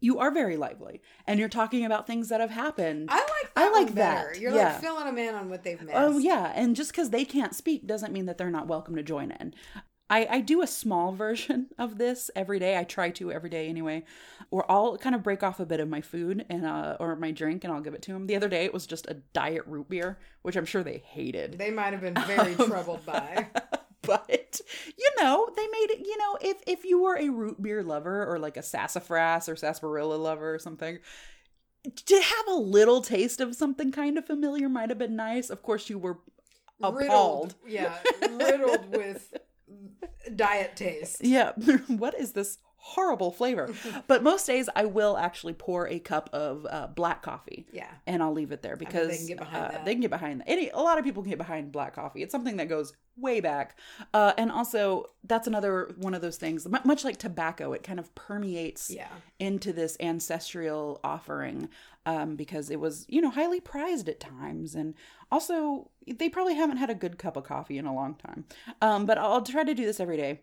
you are very lively and you're talking about things that have happened. I like I that like one better. that, You're yeah. like filling them in on what they've missed. Oh yeah, and just because they can't speak doesn't mean that they're not welcome to join in. I, I do a small (laughs) version of this every day. I try to every day anyway, or I'll kind of break off a bit of my food and uh or my drink and I'll give it to them. The other day it was just a diet root beer, which I'm sure they hated. They might have been (laughs) very Um, troubled by. (laughs) (laughs) but you know they made it you know if if you were a root beer lover or like a sassafras or sarsaparilla lover or something to have a little taste of something kind of familiar might have been nice of course you were appalled riddled. Yeah, riddled with diet taste. (laughs) yeah (laughs) what is this horrible flavor (laughs) but most days i will actually pour a cup of uh, black coffee Yeah. and I'll leave it there because they can get behind uh, that. they can get behind that. Any a lot of people can get behind black coffee. It's something that goes way back, uh, and also that's another one of those things. mu- Much like tobacco, it kind of permeates Yeah. into this ancestral offering um, because it was you know highly prized at times, and also they probably haven't had a good cup of coffee in a long time. Um, but I'll try to do this every day.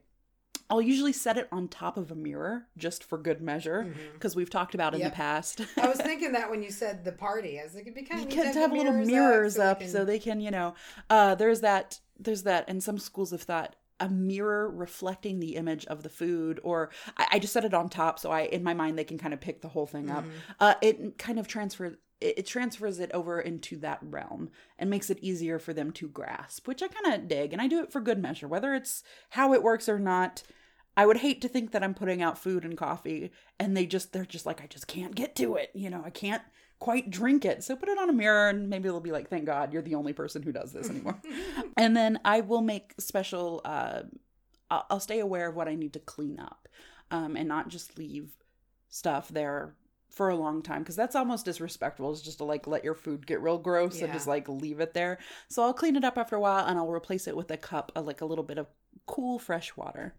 I'll usually set it on top of a mirror just for good measure because we've talked about in Mm-hmm. Yep. the past. I was (laughs) thinking that when you said the party, I was like, it'd be kind of you can have little mirrors up so they can you know uh there's that there's that and some schools have thought a mirror reflecting the image of the food or I, I just set it on top so i in my mind they can kind of pick the whole thing up uh it kind of transfers it, it transfers it over into that realm and makes it easier for them to grasp which i kind of dig and i do it for good measure whether it's how it works or not I would hate to think that I'm putting out food and coffee and they just they're just like I just can't get to it. You know, I can't quite drink it. So put it on a mirror and maybe they'll be like, "Thank God, you're the only person who does this anymore." (laughs) and then I will make special uh I'll, stay aware of what I need to clean up. Um and not just leave stuff there for a long time because that's almost disrespectful is just to like let your food get real gross and just like leave it there so i'll clean it up after a while and i'll replace it with a cup of like a little bit of cool fresh water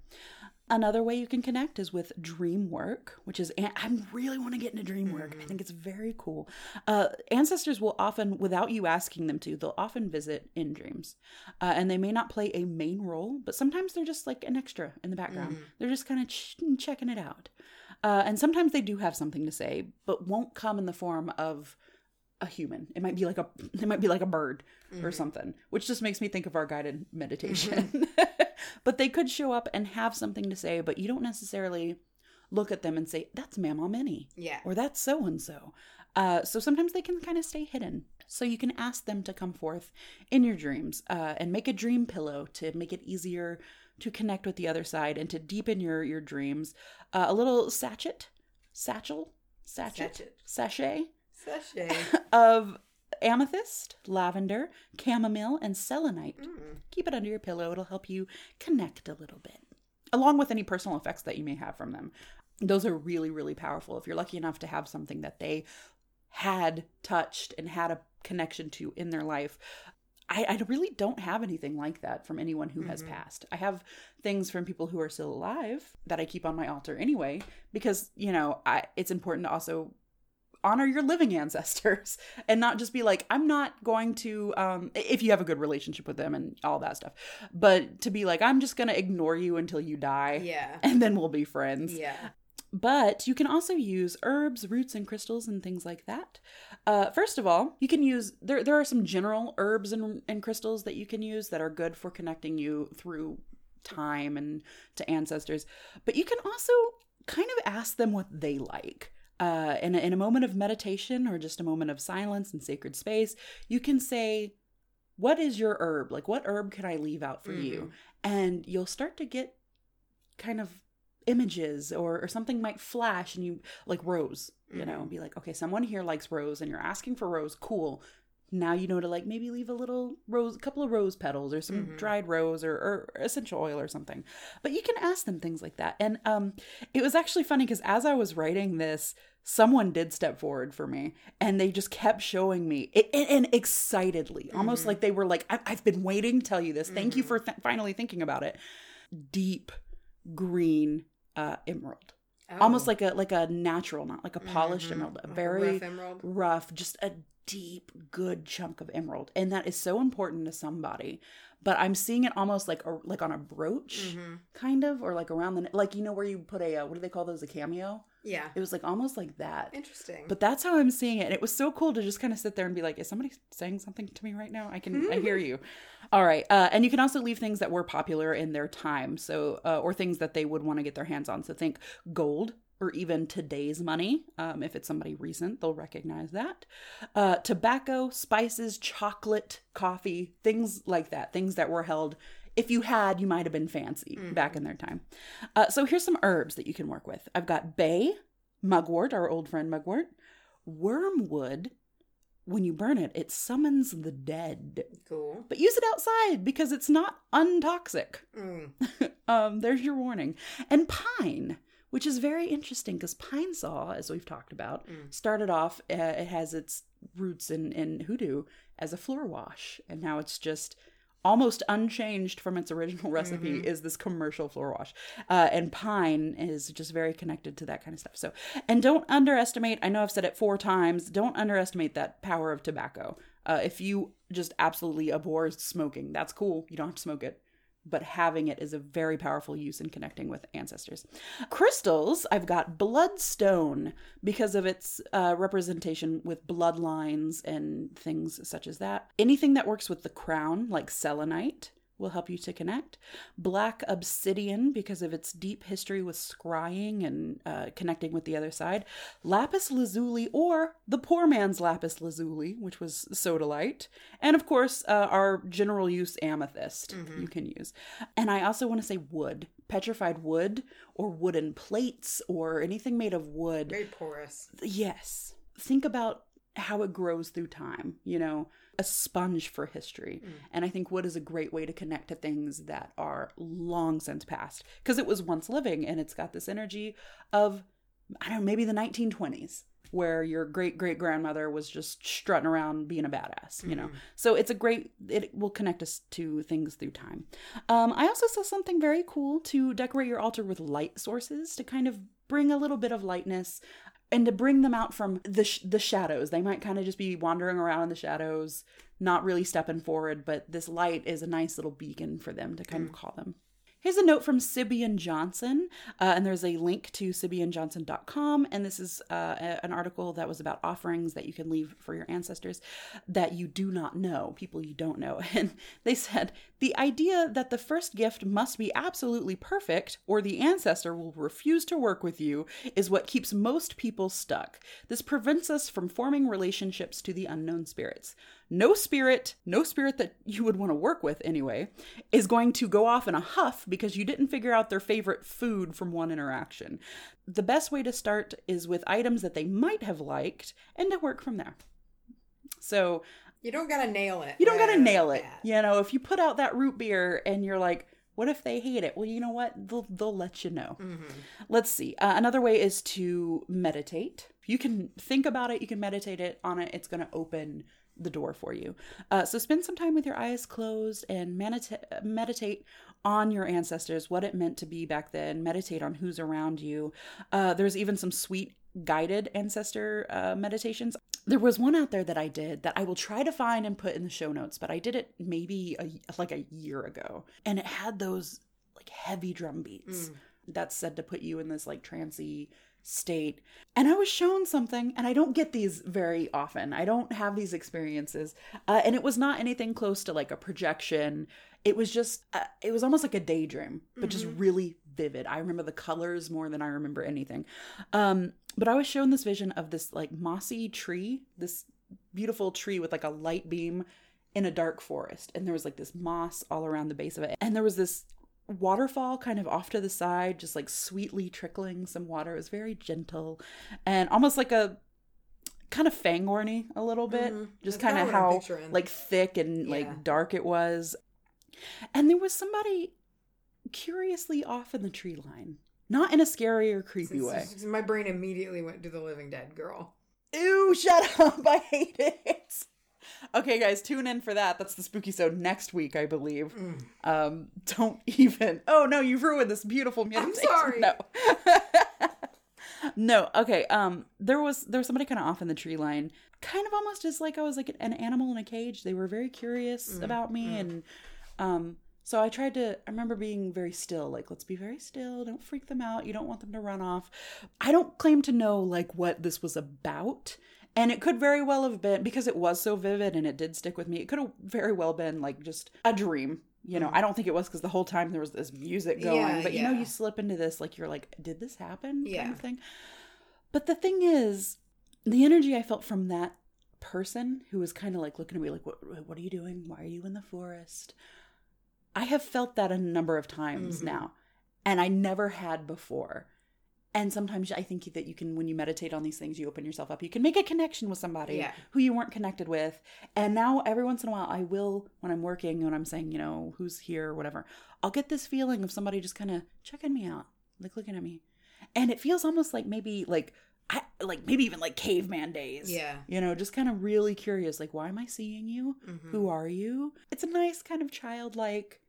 Another way you can connect is with dream work, which is I really want to get into dream work. I think it's very cool. Uh, ancestors will often, without you asking them to, they'll often visit in dreams, uh, and they may not play a main role, but sometimes they're just like an extra in the background. They're just kind of ch- checking it out, uh, and sometimes they do have something to say, but won't come in the form of a human. It might be like a it might be like a bird or something, which just makes me think of our guided meditation. (laughs) but they could show up and have something to say, but you don't necessarily look at them and say that's Mama Minnie Yeah. or that's so and so. Uh, so sometimes they can kind of stay hidden. So you can ask them to come forth in your dreams uh, and make a dream pillow to make it easier to connect with the other side and to deepen your your dreams. Uh, a little sachet, satchel, sachet, sachet Sachet. (laughs) of amethyst, lavender, chamomile, and selenite. Mm. Keep it under your pillow. It'll help you connect a little bit, along with any personal effects that you may have from them. Those are really, really powerful. If you're lucky enough to have something that they had touched and had a connection to in their life, I, I really don't have anything like that from anyone who has passed. I have things from people who are still alive that I keep on my altar anyway, because, you know, I, it's important to also honor your living (laughs) ancestors and not just be like i'm not going to um if you have a good relationship with them and all that stuff but to be like i'm just going to ignore you until you die Yeah. and then we'll be friends Yeah. but you can also use herbs, roots, and crystals and things like that. Uh, first of all, you can use there. There are some general herbs and, and crystals that you can use that are good for connecting you through time and to ancestors. But you can also kind of ask them what they like. Uh, in, a, in a moment of meditation or just a moment of silence and sacred space, you can say, what is your herb? Like, what herb can I leave out for Mhm. you? And you'll start to get kind of images or, or something might flash and you like rose, you know, Mhm. be like, okay, someone here likes rose and you're asking for rose. Cool. Now you know to like maybe leave a little rose, a couple of rose petals or some Mhm. dried rose or, or essential oil or something. But you can ask them things like that. And um, it was actually funny because as I was writing this, someone did step forward for me and they just kept showing me it, and, and excitedly, almost Mhm. like they were like, I- I've been waiting to tell you this. Thank you Mhm. for th- finally thinking about it. Deep green uh, emerald, almost Oh. like a like a natural, not like a polished Mhm. emerald, a very rough emerald. rough, just a deep, good chunk of emerald, and that is so important to somebody. But I'm seeing it almost like a, like on a brooch, Mhm. kind of, or like around the like you know where you put a uh, what do they call those a cameo? Yeah. It was like almost like that. Interesting. But that's how I'm seeing it, and it was so cool to just kind of sit there and be like, "Is somebody saying something to me right now? I can, I hear (laughs) you." All right, uh, and you can also leave things that were popular in their time, so uh, or things that they would want to get their hands on. So think gold or even today's money. Um, if it's somebody recent, they'll recognize that. Uh, tobacco, spices, chocolate, coffee, things like that. Things that were held. If you had, you might have been fancy back in their time. Uh, so here's some herbs that you can work with. I've got bay, mugwort, our old friend mugwort, wormwood. When you burn it, it summons the dead. cool. But use it outside because it's not untoxic. Mm. (laughs) um, there's your warning. And pine, which is very interesting because Pine-Sol, as we've talked about, Mm. started off, uh, it has its roots in, in hoodoo as a floor wash. And now it's just almost unchanged from its original (laughs) recipe Mhm. is this commercial floor wash. Uh, and pine is just very connected to that kind of stuff. So, and don't underestimate, I know I've said it four times, don't underestimate that power of tobacco. Uh, if you just absolutely abhor smoking, that's cool. You don't have to smoke it but having it is a very powerful use in connecting with ancestors. Crystals, I've got bloodstone because of its uh, representation with bloodlines and things such as that. Anything that works with the crown, like selenite, will help you to connect. Black obsidian because of its deep history with scrying and uh, connecting with the other side. Lapis lazuli or the poor man's lapis lazuli, which was sodalite. And of course, uh, our general use amethyst Mhm. you can use. And I also want to say wood, petrified wood or wooden plates or anything made of wood. Very porous. Yes. Think about how it grows through time, you know, a sponge for history. Mm. And I think wood is a great way to connect to things that are long since past because it was once living and it's got this energy of, I don't know, maybe the 1920s where your great great grandmother was just strutting around being a badass, you know. Mhm. So it's a great, it will connect us to things through time. Um, I also saw something very cool to decorate your altar with light sources to kind of bring a little bit of lightness and to bring them out from the sh- the shadows. They might kind of just be wandering around in the shadows, not really stepping forward, but this light is a nice little beacon for them to kind of mm. call them. Here's a note from Siobhan Johnson, uh, and there's a link to siobhanjohnson.com. And this is uh, a- an article that was about offerings that you can leave for your ancestors that you do not know, people you don't know. (laughs) And they said the idea that the first gift must be absolutely perfect or the ancestor will refuse to work with you is what keeps most people stuck. This prevents us from forming relationships to the unknown spirits. No spirit, no spirit that you would want to work with anyway, is going to go off in a huff because you didn't figure out their favorite food from one interaction. The best way to start is with items that they might have liked and to work from there. So You don't gotta nail it. you don't gotta nail it. You know, if you put out that root beer and you're like, what if they hate it? Well, you know what? They'll they'll let you know. Mhm. Let's see. Uh, another way is to meditate. You can think about it. You can meditate it on it. It's going to open the door for you. Uh, so spend some time with your eyes closed and medita- meditate on your ancestors, what it meant to be back then. Meditate on who's around you. Uh, there's even some sweet guided ancestor uh, meditations. There was one out there that I did that I will try to find and put in the show notes, but I did it maybe a, like a year ago, and it had those like heavy drum beats Mm. that's said to put you in this like trancy state. And I was shown something, and I don't get these very often. I don't have these experiences, uh, and it was not anything close to like a projection. It was just, uh, it was almost like a daydream, but just Mhm. really vivid. I remember the colors more than I remember anything. Um, but I was shown this vision of this like mossy tree, this beautiful tree with like a light beam in a dark forest and there was like this moss all around the base of it and there was this waterfall kind of off to the side just like sweetly trickling some water it was very gentle and almost like a kind of fangorny a little bit Mhm. just kind of kinda what I'm how like thick and Yeah. like dark it was and there was somebody curiously off in the tree line not in a scary or creepy way My brain immediately went to the Living Dead girl. Ew, shut (laughs) up. I hate it. Okay, guys, tune in for that. That's the spooky so next week, I believe. Mm. Um, don't (laughs) even. Oh no, you've ruined this beautiful meditation. (laughs) sorry. No. (laughs) no, okay. Um, there was there was somebody kind of off in the tree line, kind of almost as like I was like an animal in a cage. They were very curious Mm, about me, mm. and um, so I tried to. I remember being very still, like let's be very still. Don't freak them out. You don't want them to run off. I don't claim to know like what this was about. And it could very well have been because it was so vivid and it did stick with me. It could have very well been like just a dream. You know, Mm. I don't think it was because the whole time there was this music going. Yeah, but you know, you slip into this like you're like, did this happen? Yeah. Kind of thing. But the thing is, the energy I felt from that person who was kind of like looking at me like, what, what are you doing? Why are you in the forest? I have felt that a number of times Mhm. now, and I never had before. And sometimes I think that you can, when you meditate on these things, you open yourself up. You can make a connection with somebody Yeah. who you weren't connected with. And now, every once in a while, I will, when I'm working, when I'm saying, you know, who's here or whatever, I'll get this feeling of somebody just kind of checking me out, like looking at me. And it feels almost like maybe, like, I, like maybe even like caveman days. Yeah. You know, just kind of really curious, like, why am I seeing you? Mhm. Who are you? It's a nice kind of childlike,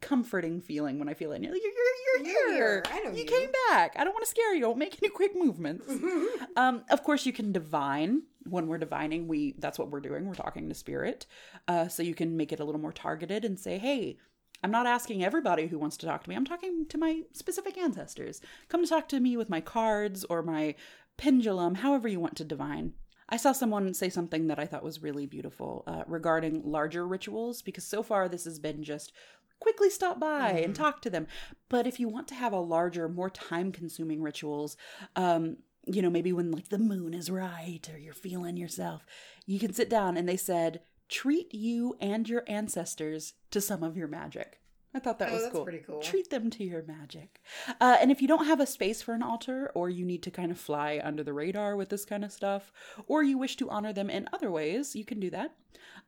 comforting feeling when I feel it. You're, you're, you're, You're here. here. I know you you. came back. I don't want to scare you. Don't make any quick movements. (laughs) um, of course, you can divine. When we're divining, we that's what we're doing. We're talking to spirit. Uh, so you can make it a little more targeted and say, hey. I'm not asking everybody who wants to talk to me. I'm talking to my specific ancestors. Come to talk to me with my cards or my pendulum, however you want to divine. I saw someone say something that I thought was really beautiful uh, regarding larger rituals because so far this has been just quickly stop by and Mhm. talk to them. But if you want to have a larger, more time consuming rituals, um, you know, maybe when like the moon is right or you're feeling yourself, you can sit down and they said, treat you and your ancestors to some of your magic. I thought that Oh, was that's cool. pretty cool. Treat them to your magic. Uh, and if you don't have a space for an altar, or you need to kind of fly under the radar with this kind of stuff, or you wish to honor them in other ways, you can do that.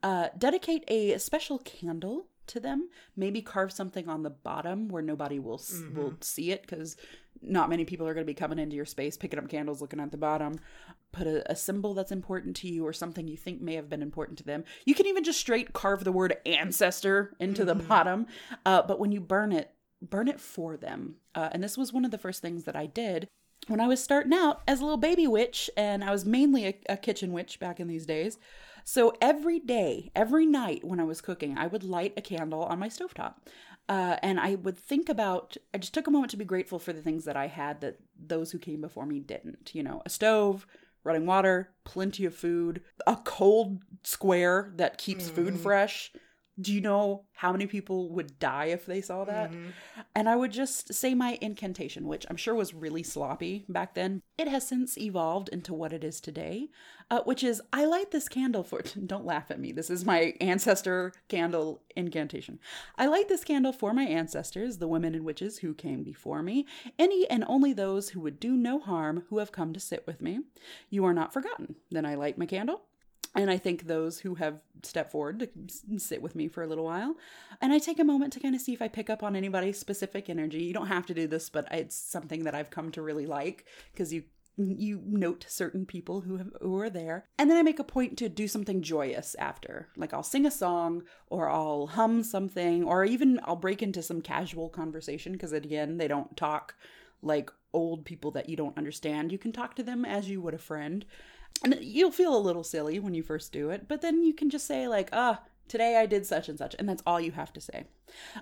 Uh, dedicate a special candle to them. Maybe carve something on the bottom where nobody will s will see it because not many people are going to be coming into your space, picking up candles, looking at the bottom. Put a, a symbol that's important to you or something you think may have been important to them. You can even just straight carve the word ancestor into the Mhm. bottom. Uh, but when you burn it, burn it for them. Uh, and this was one of the first things that I did when I was starting out as a little baby witch, and I was mainly a, a kitchen witch back in these days. So every day, every night when I was cooking, I would light a candle on my stovetop. Uh, and I would think about, I just took a moment to be grateful for the things that I had that those who came before me didn't. You know, a stove, running water, plenty of food, a cold square that keeps food Mhm. fresh. Do you know how many people would die if they saw that? Mhm. And I would just say my incantation, which I'm sure was really sloppy back then. It has since evolved into what it is today, uh, which is I light this candle for. (laughs) Don't laugh at me. This is my ancestor candle incantation. I light this candle for my ancestors, the women and witches who came before me, any and only those who would do no harm who have come to sit with me. You are not forgotten. Then I light my candle. And I thank those who have stepped forward to sit with me for a little while. And I take a moment to kind of see if I pick up on anybody's specific energy. You don't have to do this, but it's something that I've come to really like because you you note certain people who have who are there. And then I make a point to do something joyous after. Like I'll sing a song or I'll hum something or even I'll break into some casual conversation because again, they don't talk like old people that you don't understand. You can talk to them as you would a friend. And you'll feel a little silly when you first do it, but then you can just say, like, ah, today I did such and such, and that's all you have to say.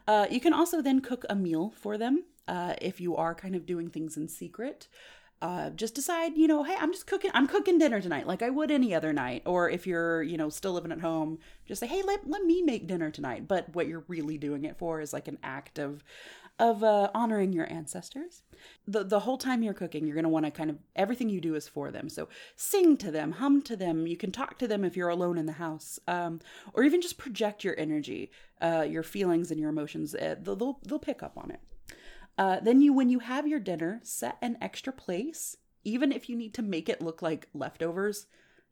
Uh, you can also then cook a meal for them uh, if you are kind of doing things in secret. Uh, just decide, you know, hey, I'm just cooking. I'm cooking dinner tonight, like I would any other night. Or if you're, you know, still living at home, just say, hey, let let me make dinner tonight. But what you're really doing it for is like an act of of uh, honoring your ancestors. The the whole time you're cooking, you're going to want to kind of everything you do is for them. So sing to them, hum to them. You can talk to them if you're alone in the house, um, or even just project your energy, uh, your feelings and your emotions. Uh, they'll, they'll pick up on it. Uh, then you, when you have your dinner, set an extra place, even if you need to make it look like leftovers.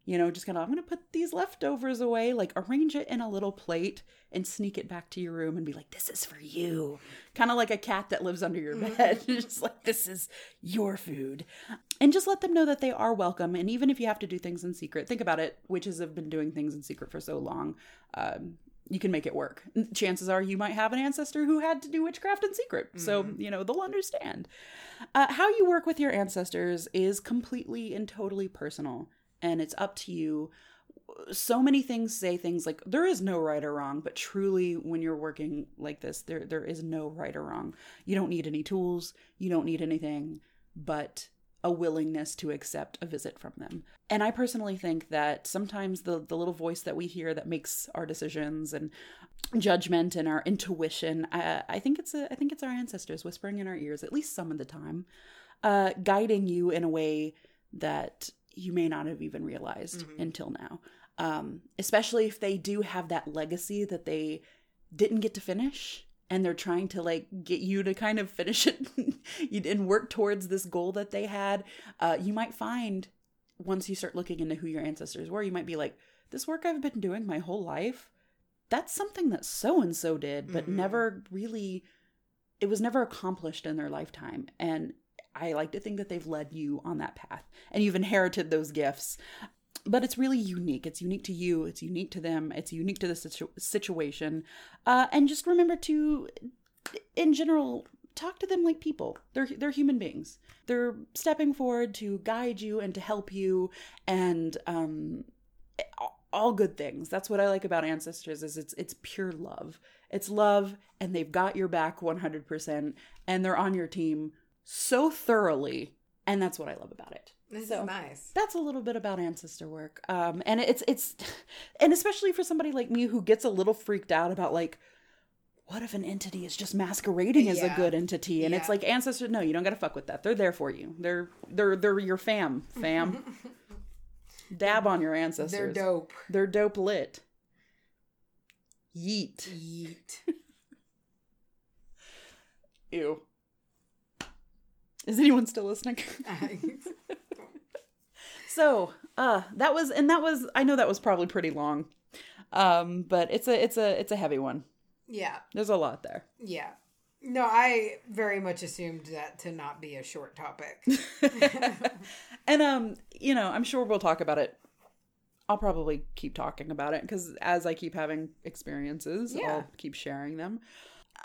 You know, just kind of, I'm going to put these leftovers away, like arrange it in a little plate and sneak it back to your room and be like, this is for you. Kind of like a cat that lives under your bed. (laughs) just like, this is your food. And just let them know that they are welcome. And even if you have to do things in secret, think about it. Witches have been doing things in secret for so long. Um, you can make it work. Chances are you might have an ancestor who had to do witchcraft in secret. Mm-hmm. So, you know, they'll understand. Uh, how you work with your ancestors is completely and totally personal, and it's up to you. So many things say things like there is no right or wrong, but truly when you're working like this, there there is no right or wrong. You don't need any tools, you don't need anything, but a willingness to accept a visit from them. And I personally think that sometimes the the little voice that we hear that makes our decisions and judgment and our intuition, I, I think it's a I think it's our ancestors whispering in our ears at least some of the time, uh, guiding you in a way that you may not have even realized mm-hmm. until now. Um, especially if they do have that legacy that they didn't get to finish and they're trying to like get you to kind of finish it (laughs) and work towards this goal that they had uh, you might find once you start looking into who your ancestors were you might be like this work i've been doing my whole life that's something that so and so did but mm-hmm. never really it was never accomplished in their lifetime and i like to think that they've led you on that path and you've inherited those gifts but it's really unique. It's unique to you. It's unique to them. It's unique to the situ- situation. Uh, and just remember to, in general, talk to them like people. They're they're human beings. They're stepping forward to guide you and to help you, and um, all good things. That's what I like about ancestors. Is it's it's pure love. It's love, and they've got your back one hundred percent, and they're on your team so thoroughly, and that's what I love about it. This so is nice. That's a little bit about ancestor work. Um, and it's it's (laughs) and especially for somebody like me who gets a little freaked out about like what if an entity is just masquerading as yeah. a good entity and yeah. it's like ancestor no you don't got to fuck with that they're there for you they're they're they're your fam fam (laughs) dab on your ancestors they're dope they're dope lit yeet yeet (laughs) ew is anyone still listening (laughs) so, uh, that was, and that was, I know that was probably pretty long, um, but it's a, it's a, it's a heavy one. Yeah. There's a lot there. Yeah. No, I very much assumed that to not be a short topic. (laughs) (laughs) and um, you know, I'm sure we'll talk about it. I'll probably keep talking about it because as I keep having experiences, yeah. I'll keep sharing them.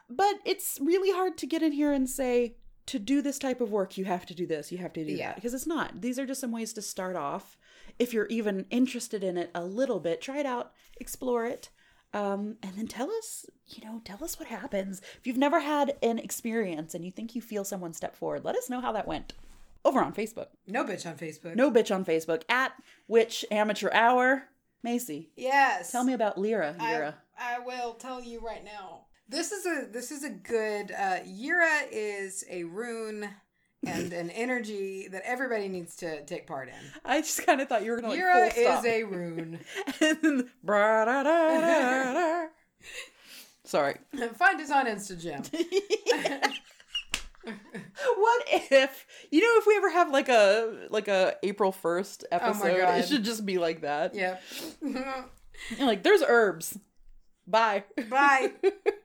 But it's really hard to get in here and say, to do this type of work, you have to do this, you have to do yeah. that. Because it's not. These are just some ways to start off. If you're even interested in it a little bit, try it out, explore it, um, and then tell us, you know, tell us what happens. If you've never had an experience and you think you feel someone step forward, let us know how that went. Over on Facebook. No bitch on Facebook. No bitch on Facebook. At Witch Amateur Hour. Macy. Yes. Tell me about Jera. Jera. I, I will tell you right now. This is a this is a good uh Jera is a rune and an (laughs) energy that everybody needs to take part in. I just kind of thought you were gonna like Jera is a rune. Sorry. Find us on Instagram. (laughs) what if you know if we ever have like a like a April first oh episode, oh it should just be like that. Yeah. like there's herbs. Bye. Bye. (laughs)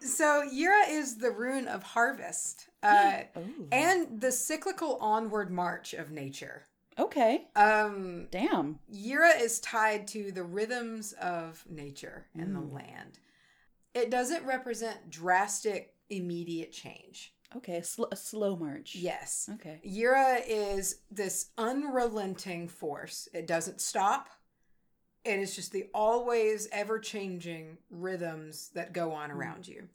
So Jera is the rune of harvest, (gasps) uh, and the cyclical onward march of nature. Okay. Um. Damn. Jera is tied to the rhythms of nature and mm. the land. It doesn't represent drastic, immediate change. Okay, a, sl- a slow march. Yes. Okay. Jera is this unrelenting force. It doesn't stop and it's just the always ever changing rhythms that go on mm. around you.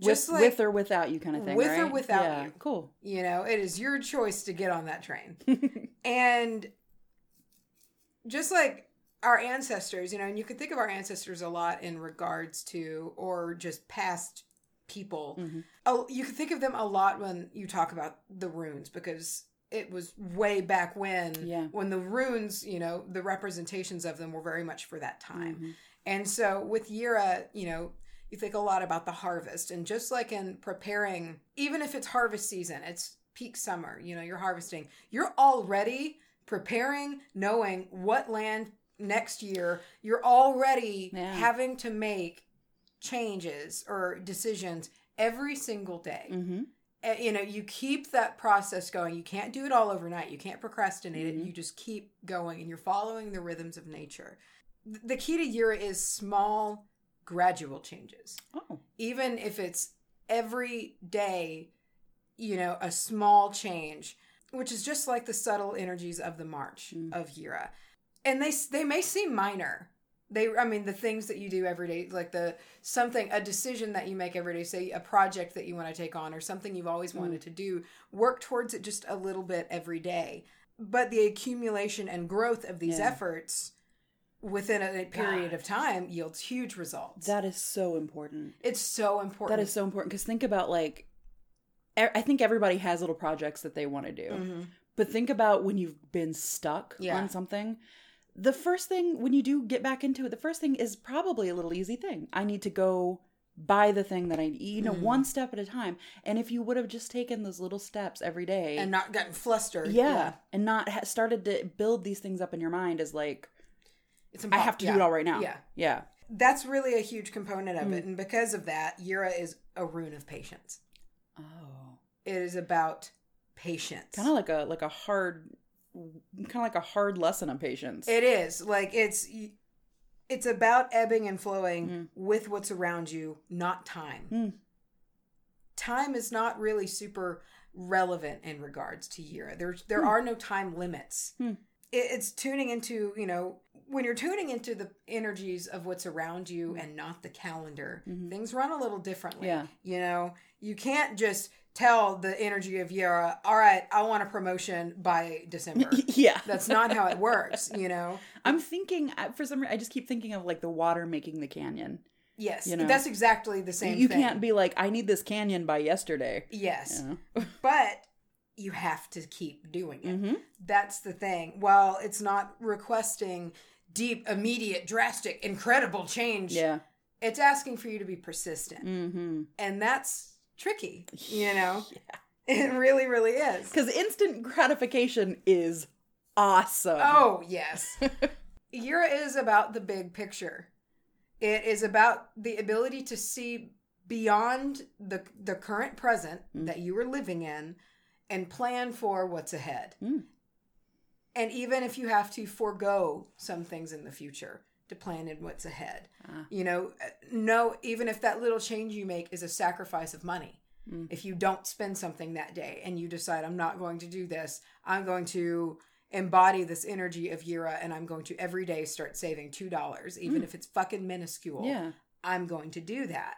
Just with, like, with or without you kind of thing. With right? or without yeah, you. Cool. You know, it is your choice to get on that train. (laughs) and just like our ancestors, you know, and you can think of our ancestors a lot in regards to or just past people. Mm-hmm. Oh, you can think of them a lot when you talk about the runes because it was way back when Yeah. when the runes, you know, the representations of them were very much for that time. Mhm. And so with Jera, you know, you think a lot about the harvest and just like in preparing, even if it's harvest season, it's peak summer, you know, you're harvesting, you're already preparing, knowing what land next year, you're already Yeah. having to make changes or decisions every single day. Mm-hmm. Uh, you know, you keep that process going. You can't do it all overnight. You can't procrastinate Mhm. it. You just keep going and you're following the rhythms of nature. The key to Jera is small, gradual changes. Oh. Even if it's every day, you know, a small change, which is just like the subtle energies of the march Mm. of Jera. And they they may seem minor. They I mean the things that you do every day like the something a decision that you make every day say a project that you want to take on or something you've always Mm. wanted to do work towards it just a little bit every day. But the accumulation and growth of these Yeah. efforts within a period of time yields huge results. That is so important. it's so important. That is so important because think about like, i think everybody has little projects that they want to do. Mhm. But think about when you've been stuck Yeah. on something. The first thing when you do get back into it, the first thing is probably a little easy thing. I need to go buy the thing that I need, you know Mhm. one step at a time. And if you would have just taken those little steps every day, and not gotten flustered. yeah, and not ha- started to build these things up in your mind as like It's I have to do it all right now. Yeah. yeah. That's really a huge component of Mm. it. And because of that, Jera is a rune of patience. Oh, It is about patience. kind of like a like a hard, kind of like a hard lesson on patience. It is. Like it's it's about ebbing and flowing Mm. with what's around you, not time. Mm. Time is not really super relevant in regards to Jera. There there Hmm. are no time limits. Hmm. It, it's tuning into, you know, when you're tuning into the energies of what's around you and not the calendar, Mhm. things run a little differently. Yeah. You know, you can't just tell the energy of Jera, all right, I want a promotion by December. (laughs) yeah, That's not how it works, you know? (laughs) I'm thinking I- for some reason I just keep thinking of like the water making the canyon. Yes, You know? that's exactly the same you thing. can't be like I need this canyon by yesterday. Yes, You know? (laughs) but you have to keep doing it. mm-hmm. That's the thing. While it's not requesting deep, immediate, drastic, incredible change, Yeah. it's asking for you to be persistent. Mm-hmm. And that's tricky, you (sighs) know? yeah. It really, really is. Because instant gratification is awesome. Oh, (laughs) yes. Jera is about the big picture. It is about the ability to see beyond the the current present Mm. that you are living in and plan for what's ahead. Mm. And even if you have to forego some things in the future to plan in what's ahead. Ah. You know, no even if that little change you make is a sacrifice of money. Mm. If you don't spend something that day and you decide I'm not going to do this, I'm going to embody this energy of Jera and I'm going to every day start saving $2 even Mm. if it's fucking minuscule. Yeah. I'm going to do that.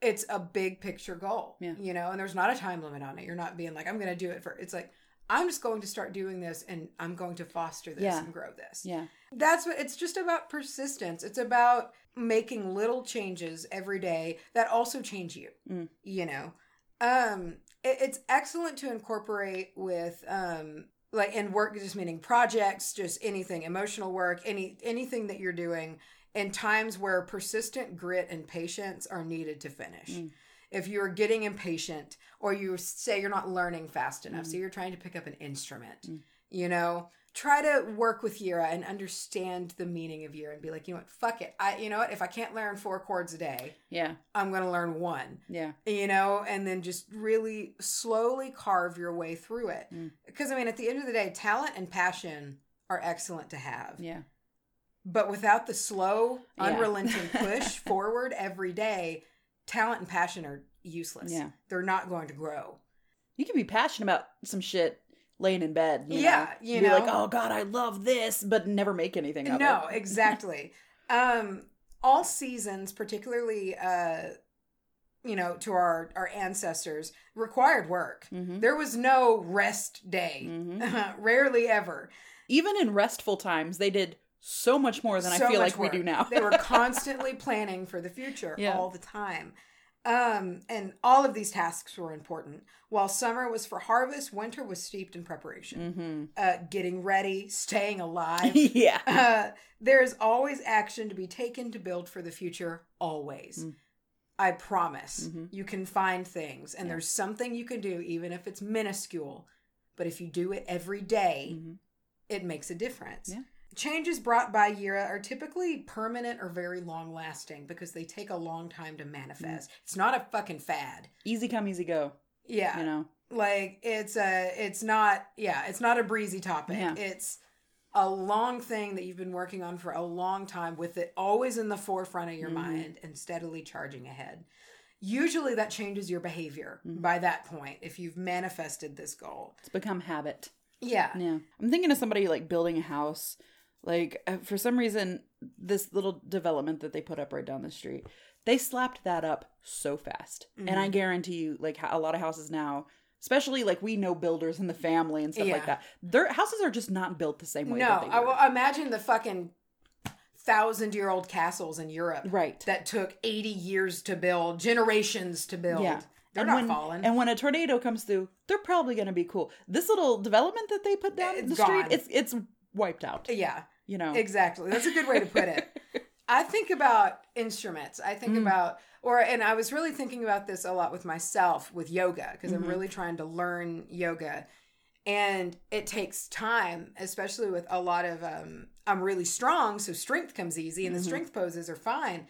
It's a big picture goal, Yeah. you know, and there's not a time limit on it. You're not being like, I'm going to do it for, it's like, I'm just going to start doing this and I'm going to foster this Yeah. and grow this. Yeah. That's what it's just about persistence. It's about making little changes every day that also change you. Mm. You know, um, it, it's excellent to incorporate with um, like in work, just meaning projects, just anything, emotional work, any anything that you're doing in times where persistent grit and patience are needed to finish. Mm. If you're getting impatient or you say you're not learning fast enough, so you're trying to pick up an instrument, Mm. you know, try to work with Jera and understand the meaning of Jera and be like, you know what, fuck it. I, you know what, if I can't learn four chords a day, Yeah. I'm going to learn one, Yeah. you know, and then just really slowly carve your way through it. Mm. Because, I mean, at the end of the day, talent and passion are excellent to have. Yeah. But without the slow, Yeah. unrelenting (laughs) push forward every day, talent and passion are useless. Yeah. They're not going to grow. You can be passionate about some shit laying in bed. You Yeah, know? you be know. like, oh god, I love this, but never make anything of No, it. No, (laughs) exactly. um, all seasons, particularly, uh, you know, to our our ancestors, required work. Mhm. There was no rest day. Mhm. (laughs) Rarely ever. Even in restful times, they did so much more than So I feel like we do now. they were (laughs) constantly planning for the future Yeah. all the time. Um, and all of these tasks were important. While summer was for harvest, winter was steeped in preparation, Mm-hmm. uh, getting ready, staying alive. (laughs) yeah. uh, there is always action to be taken to build for the future, always. Mm. I promise. Mhm. You can find things, and Yeah. there's something you can do, even if it's minuscule. But if you do it every day, Mhm. it makes a difference. Yeah. Changes brought by Jera are typically permanent or very long lasting because they take a long time to manifest. It's not a fucking fad. Easy come, easy go. Yeah. You know. Like it's a it's not yeah, it's not a breezy topic. Yeah. It's a long thing that you've been working on for a long time with it always in the forefront of your Mhm. mind and steadily charging ahead. Usually that changes your behavior Mhm. by that point if you've manifested this goal. It's become habit. Yeah. Yeah. I'm thinking of somebody like building a house. Like uh, for some reason, this little development that they put up right down the street, they slapped that up so fast. And Mm-hmm. I guarantee you, like a lot of houses now, especially like we know builders in the family and stuff Yeah. like that, their houses are just not built the same way. No, that they I will imagine the fucking thousand year old castles in Europe Right. that took 80 years to build, generations to build. Yeah. They're and not when, falling. And when a tornado comes through, they're probably going to be cool. This little development that they put down It's the street, it's it's wiped out. yeah. You know. Exactly. That's a good way to put it. (laughs) I think about instruments. I think Mm. about or and I was really thinking about this a lot with myself with yoga because Mhm. I'm really trying to learn yoga. And it takes time, especially with a lot of um I'm really strong, so strength comes easy and the Mhm. strength poses are fine.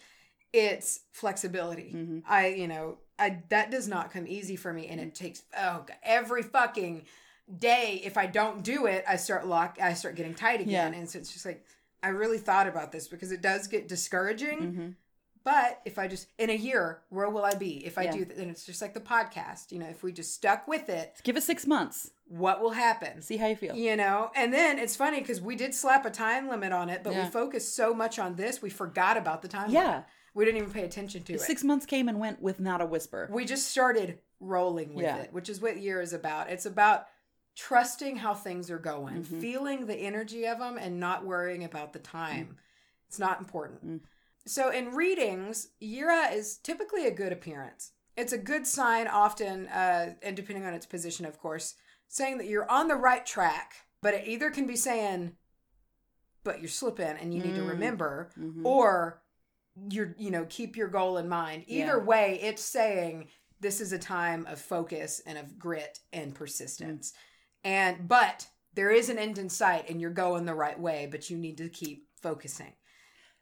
It's flexibility. Mhm. I, you know, I that does not come easy for me and it takes oh every fucking day if I don't do it, I start lock I start getting tight again. Yeah. And so it's just like I really thought about this because it does get discouraging. Mhm. But if I just in a year, where will I be? If I Yeah. do th- and it's just like the podcast, you know, if we just stuck with it, Give it six months. what will happen? See how you feel. You know, and then it's funny because we did slap a time limit on it, but Yeah. we focused so much on this, we forgot about the time Yeah. limit. We didn't even pay attention to it. Six months came and went with not a whisper. we just started rolling with Yeah. it, which is what Jera is about. It's about trusting how things are going, Mhm. feeling the energy of them, and not worrying about the time. It's not important. Mm. So in readings, Jera is typically a good appearance. It's a good sign, often, uh, and depending on its position, of course, saying that you're on the right track. But it either can be saying, "But you're slipping, and you need to Mm. remember," Mhm. or you're you know keep your goal in mind either Yeah. way it's saying this is a time of focus and of grit and persistence and but there is an end in sight and you're going the right way but you need to keep focusing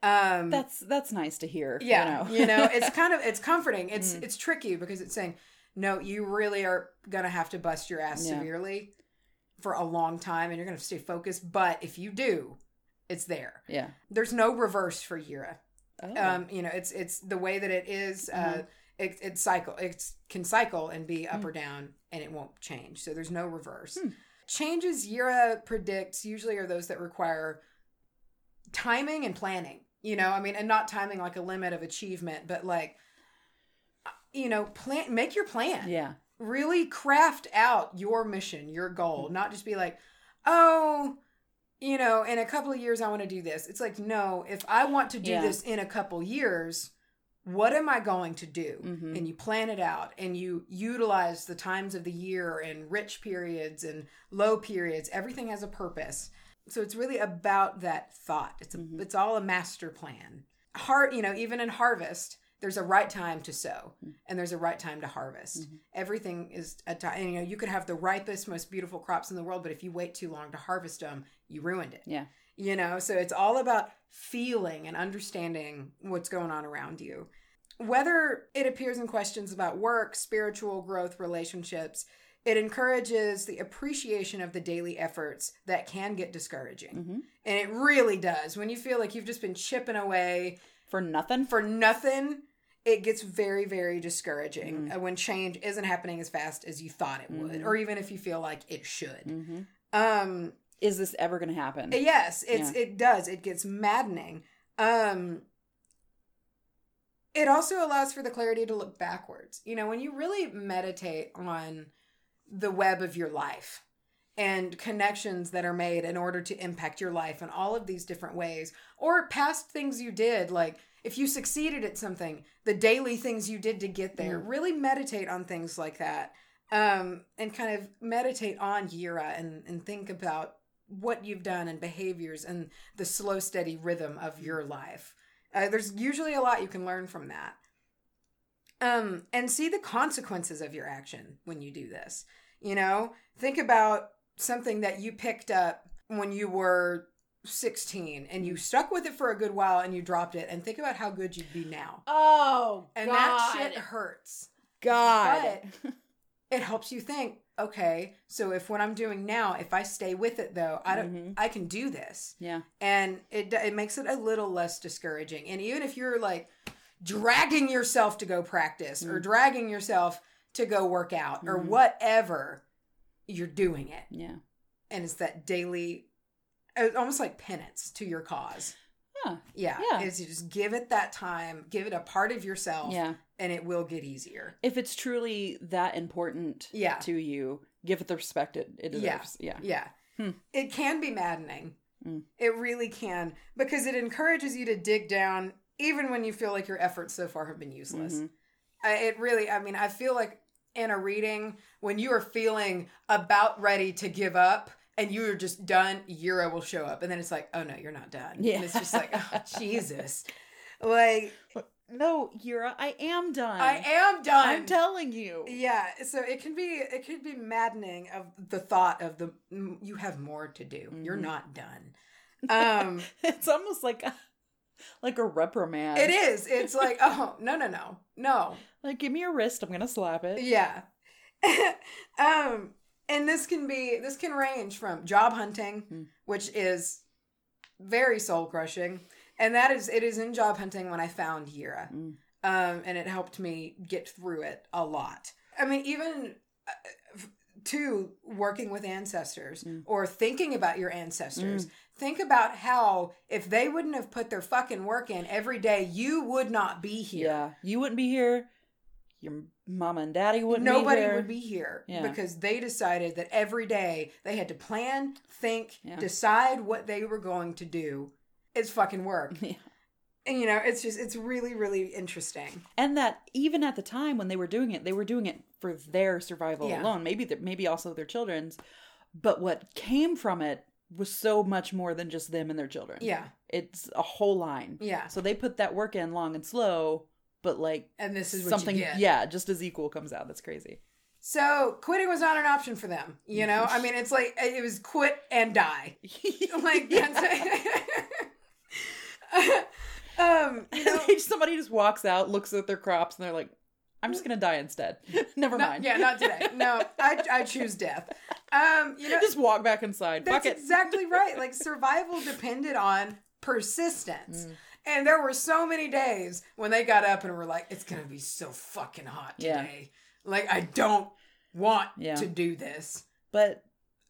um That's that's nice to hear. yeah You know, (laughs) it's kind of it's comforting it's Mm. it's tricky because it's saying no you really are gonna have to bust your ass Yeah. severely for a long time and you're gonna stay focused but if you do it's there yeah. there's no reverse for Jera Oh. um you know it's it's the way that it is uh Mhm. It, it cycle it can cycle and be up Hmm. or down and it won't change so there's no reverse Hmm. changes Jera predicts usually are those that require timing and planning you know i mean and not timing like a limit of achievement but like uh, you know plan make your plan yeah. really craft out your mission, your goal, not just be like, oh, you know, in a couple of years I want to do this. It's like, no, if I want to do Yeah. this in a couple years, what am I going to do? Mhm. And you plan it out and you utilize the times of the year and rich periods and low periods. Everything has a purpose. So it's really about that thought. It's a, Mhm. it's all a master plan. Heart, you know, even in harvest, there's a right time to sow Mm. and there's a right time to harvest. Mhm. Everything is a time. You know, you could have the ripest, most beautiful crops in the world, but if you wait too long to harvest them, you ruined it. Yeah. You know, so it's all about feeling and understanding what's going on around you. Whether it appears in questions about work, spiritual growth, relationships, it encourages the appreciation of the daily efforts that can get discouraging. hmm And it really does. When you feel like you've just been chipping away For nothing. for nothing, it gets very, very discouraging uh, when change isn't happening as fast as you thought it would, Mhm. or even if you feel like it should. hmm Um, Is this ever going to happen? yes, it's Yeah. it does. It gets maddening. Um, it also allows for the clarity to look backwards. You know, when you really meditate on the web of your life and connections that are made in order to impact your life in all of these different ways or past things you did like if you succeeded at something the daily things you did to get there really meditate on things like that um, and kind of meditate on Jera and, and think about what you've done and behaviors and the slow steady rhythm of your life uh, there's usually a lot you can learn from that. Um, and see the consequences of your action when you do this. You know think about something that you picked up when you were 16 and you stuck with it for a good while and you dropped it and think about how good you'd be now. Oh, and that shit hurts. God. but (laughs) it helps you think okay so if what i'm doing now if i stay with it though i don't Mhm. i can do this yeah. and it it makes it a little less discouraging and even if you're like dragging yourself to go practice or dragging yourself to go work out or Mhm. whatever you're doing it Yeah. and it's that daily uh, almost like penance to your cause Yeah. yeah, Yeah. is you just give it that time give it a part of yourself Yeah. And it will get easier If it's truly that important Yeah. to you, give it the respect it, it deserves. Yeah. yeah Hmm. it can be maddening Mm. it really can because it encourages you to dig down even when you feel like your efforts so far have been useless Mhm. I, it really i mean i feel like in a reading when you are feeling about ready to give up and you are just done Jera will show up and then it's like oh no you're not done Yeah. and it's just like oh jesus like No, Jera, I am done. i am done I'm telling you. yeah so it can be it could be maddening of the thought of the mm, you have more to do you're Mhm. not done um (laughs) It's almost like a, like a reprimand. it is it's like oh no no no no Like, give me your wrist. I'm gonna slap it. Yeah. (laughs) um and this can be this can range from job hunting, Hmm. which is very soul crushing. And that is it is in job hunting when I found Jera. Mm. Um and it helped me get through it a lot. I mean even uh, to working with ancestors Mm. or thinking about your ancestors. Think about how if they wouldn't have put their fucking work in every day, you would not be here. Yeah, you wouldn't be here. Your mama and daddy wouldn't. nobody be here. would be here Yeah. because they decided that every day they had to plan, think, Yeah. decide what they were going to do. It's fucking work. (laughs) Yeah. And you know, it's just it's really really interesting. And that even at the time when they were doing it, they were doing it for their survival Yeah. alone. Maybe th- maybe also their children's, but what came from it was so much more than just them and their children. Yeah. it's a whole line. Yeah. So they put that work in long and slow, but like And this is what something, yeah, just as equal comes out. That's crazy. So quitting was not an option for them. You know, (laughs) I mean, it's like it was quit and die. (laughs) Like that's (laughs) um, you know, somebody just walks out, looks at their crops, and they're like, "I'm just gonna die instead." (laughs) Never no- mind. yeah, not today. No, I I choose death. Um, you know, just walk back inside. That's Fuck it. exactly (laughs) right. Like survival depended on persistence. Mm. And there were so many days when they got up and were like, it's going to be so fucking hot Yeah. today. Like, I don't want Yeah. to do this. But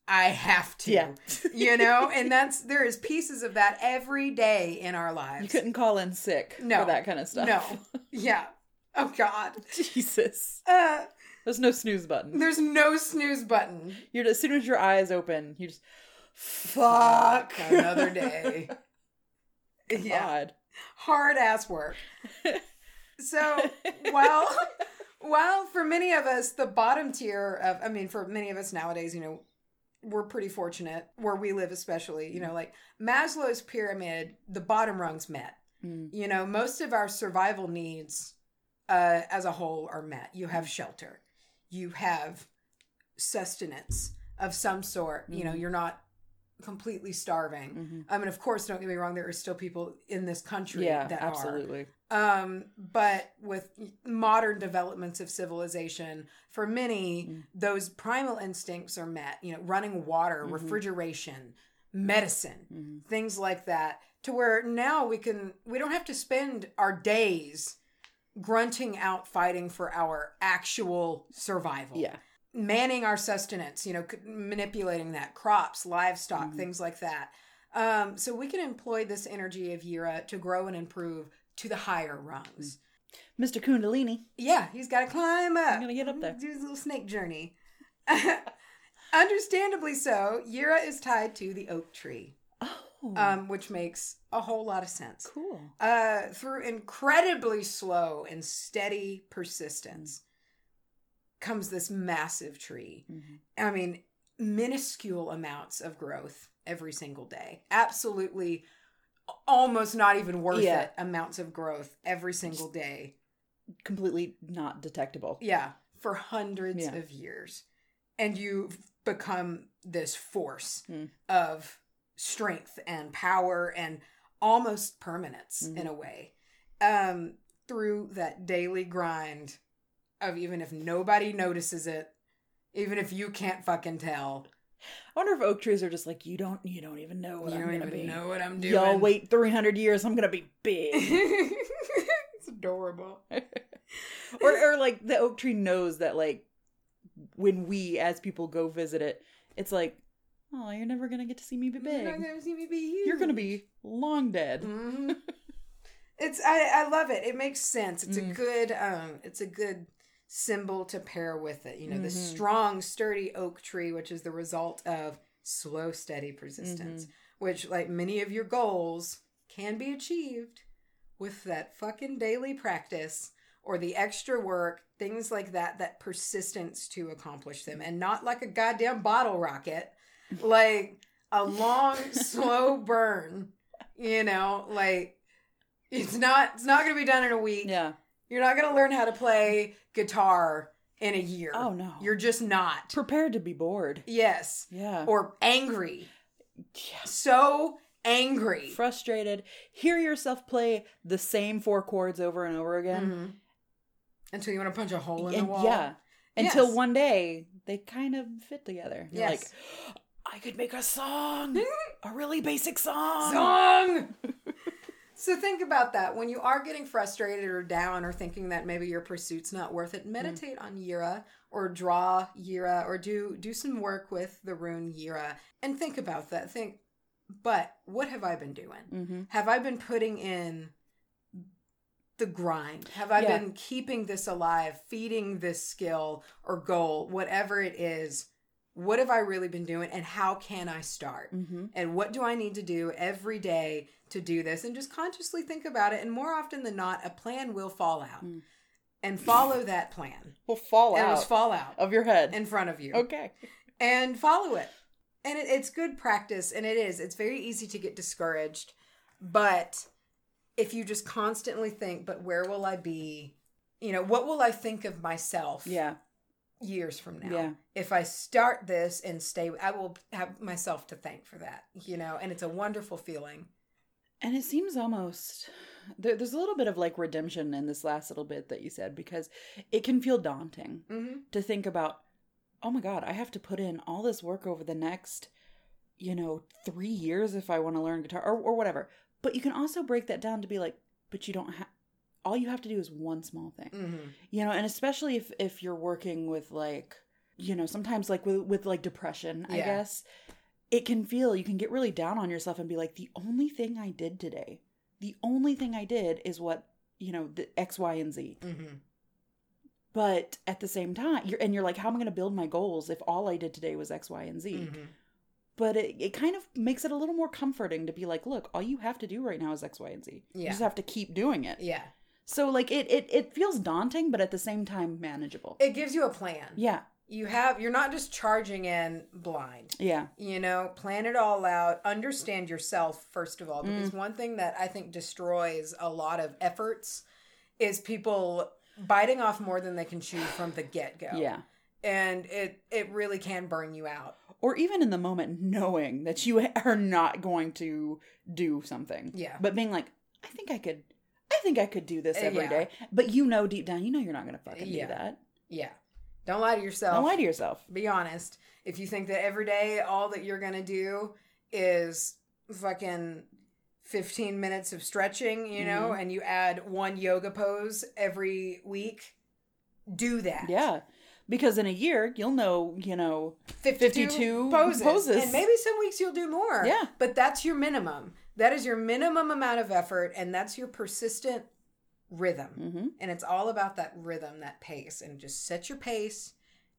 I have to. Yeah. you know? (laughs) And that's, there is pieces of that every day in our lives. you couldn't call in sick No. for that kind of stuff. No. (laughs) Yeah. Oh, God. Jesus. Uh, There's no snooze button. there's no snooze button. You're as soon as your eyes open, you just Fuck. Another day. (laughs) Yeah. God. hard ass work. So well. while for many of us the bottom tier of I mean for many of us nowadays, you know, we're pretty fortunate where we live especially, you know, like Maslow's pyramid, the bottom rungs met. Mm. You know, most of our survival needs uh as a whole are met. You have shelter. You have sustenance of some sort. You know, Mhm. you're not completely starving. Mhm. I mean, of course, don't get me wrong. There are still people in this country Yeah, that absolutely. are. Um, but with modern developments of civilization, for many, Mm. those primal instincts are met. You know, running water, Mhm. refrigeration, medicine, Mhm. things like that. To where now we can we don't have to spend our days grunting out fighting for our actual survival Yeah. Manning our sustenance, you know, manipulating that, crops, livestock, Mhm. things like that. Um, so we can employ this energy of Jera to grow and improve to the higher rungs. Mr. Kundalini. Yeah, he's got to climb up. I'm gonna get up there. Do his little snake journey. (laughs) Understandably so, Jera is tied to the oak tree, Oh, um, which makes a whole lot of sense. cool. Uh, through incredibly slow and steady persistence comes this massive tree. Mhm. I mean, minuscule amounts of growth every single day. Absolutely, almost not even worth Yeah. it amounts of growth every single day. Completely not detectable. Yeah, for hundreds Yeah. of years. And you've become this force Mm. of strength and power and almost permanence Mhm. in a way. Um, through that daily grind of even if nobody notices it, even if you can't fucking tell, I wonder if oak trees are just like you don't you don't even know what you I'm don't gonna even be. know what I'm doing. Y'all wait 300 years, I'm gonna be big. (laughs) it's adorable. (laughs) or or like the oak tree knows that like when we as people go visit it, it's like, oh, you're never gonna get to see me be big. You're not gonna see me be huge. You're gonna be long dead. hmm (laughs) it's I, I love it. It makes sense. It's a Mm. good um it's a good symbol to pair with it. You know, the Mhm. strong, sturdy oak tree, which is the result of slow, steady persistence. Mm-hmm. Which, like many of your goals, can be achieved with that fucking daily practice or the extra work, things like that, that persistence to accomplish them. And not like a goddamn bottle rocket, like a long, (laughs) slow burn. You know, like it's not it's not gonna be done in a week. Yeah. You're not gonna learn how to play guitar in a year. Oh no. You're just not. prepared to be bored. Yes. Yeah. Or angry. yeah. So angry. Frustrated. Hear yourself play the same four chords over and over again. Mhm. Until you want to punch a hole in And- the wall. Yeah. Until Yes. one day they kind of fit together. You're Yes. like, I could make a song. a really basic song. Song. (laughs) so think about that when you are getting frustrated or down or thinking that maybe your pursuit's not worth Mm. it. Meditate on Jera or draw Jera or do do some work with the rune Jera and think about that. Think, but what have I been doing? Mm-hmm. Have I been putting in the grind? Have I Yeah. been keeping this alive, feeding this skill or goal, whatever it is? What have I really been doing and how can I start? Mm-hmm. And what do I need to do every day to do this? And just consciously think about it. And more often than not, a plan will fall out. Mm. And follow that plan. Will fall And out just fall out of your head. in front of you okay. and follow it. And it, it's good practice, and it is. It's very easy to get discouraged, but if you just constantly think, "But where will I be? You know, what will I think of myself Yeah. Years from now? Yeah. If I start this and stay, I will have myself to thank for that. You know, and it's a wonderful feeling. And it seems almost there, there's a little bit of like redemption in this last little bit that you said because it can feel daunting Mm-hmm. to think about, oh my God, I have to put in all this work over the next, you know, three years if I want to learn guitar or, or whatever. But you can also break that down to be like, but you don't have, all you have to do is one small thing, Mm-hmm. you know, and especially if, if you're working with like, you know, sometimes like with, with like depression, I guess, it can feel, you can get really down on yourself and be like, the only thing I did today, the only thing I did is what, you know, the X, Y, and Z. Mm-hmm. but at the same time you're and you're like how am i going to build my goals if all i did today was x y and z? Mm-hmm. but it, it kind of makes it a little more comforting to be like look all you have to do right now is x y and z. You just have to keep doing it. Yeah, so like it, it it feels daunting but at the same time manageable it gives you a plan. yeah You have. You're not just charging in blind. yeah you know plan it all out understand yourself first of all because Mm. one thing that i think destroys a lot of efforts is people biting off more than they can chew from the get-go yeah and it it really can burn you out or even in the moment knowing that you (laughs) are not going to do something Yeah. but being like i think i could i think i could do this Uh, every day. yeah. but you know deep down you know you're not going to fucking Yeah. do that yeah don't lie to yourself don't lie to yourself be honest if you think that every day all that you're gonna do is fucking 15 minutes of stretching you know Mm-hmm. and you add one yoga pose every week do that Yeah. Because in a year, you'll know, you know, 52, 52 poses. poses. And maybe some weeks you'll do more. Yeah. But that's your minimum. That is your minimum amount of effort, and that's your persistent rhythm. hmm And it's all about that rhythm, that pace. And just set your pace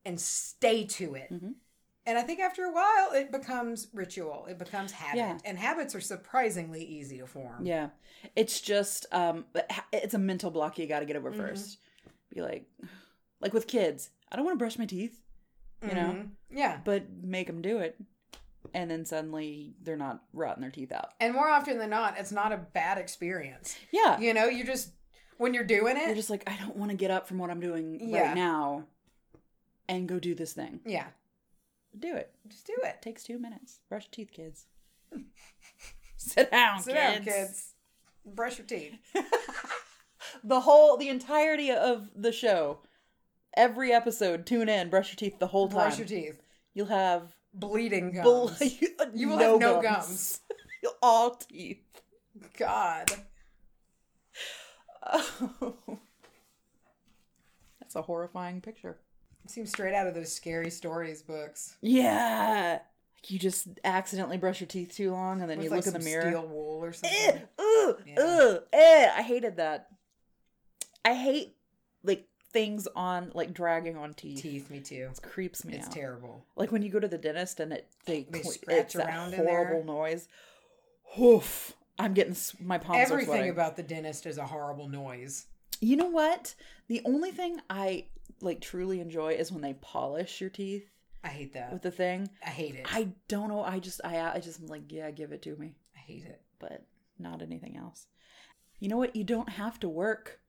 and stay to it. Mhm. And I think after a while, it becomes ritual. It becomes habit, Yeah. and habits are surprisingly easy to form. Yeah. It's just um it's a mental block you got to get over Mhm. first. Be like (sighs) like with kids, I don't want to brush my teeth, you know, Mhm. Yeah. but make them do it. And then suddenly they're not rotting their teeth out. And more often than not, it's not a bad experience. Yeah. You know, you just when you're doing it, You're just like I don't want to get up from what I'm doing Yeah. right now and go do this thing. yeah, Do it. just do it. It takes 2 minutes. Brush teeth, kids. (laughs) Sit down, Sit kids. down, kids. Brush your teeth. (laughs) the whole the entirety of the show every episode tune in brush your teeth the whole time Brush your teeth. you'll have Bleeding gums. (laughs) You will no have no gums. You'll (laughs) all teeth God. (laughs) that's a horrifying picture It Seems straight out of those scary stories books. yeah you just accidentally brush your teeth too long and then With you like look in the mirror Steel wool or Eh, something. ugh, Yeah. ugh, eh, I hated that. I hate like things on like dragging on teeth. Teeth, me too. It creeps me It's out. terrible. Like when you go to the dentist and it they, They scratch it's that around there. horrible noise. Oof! I'm getting my palms Everything about the dentist is a horrible noise. you know what? The only thing I like truly enjoy is when they polish your teeth I hate that. with the thing. I hate it. I don't know. I just I I just am like yeah, give it to me, I hate it. but not anything else. You know what? You don't have to work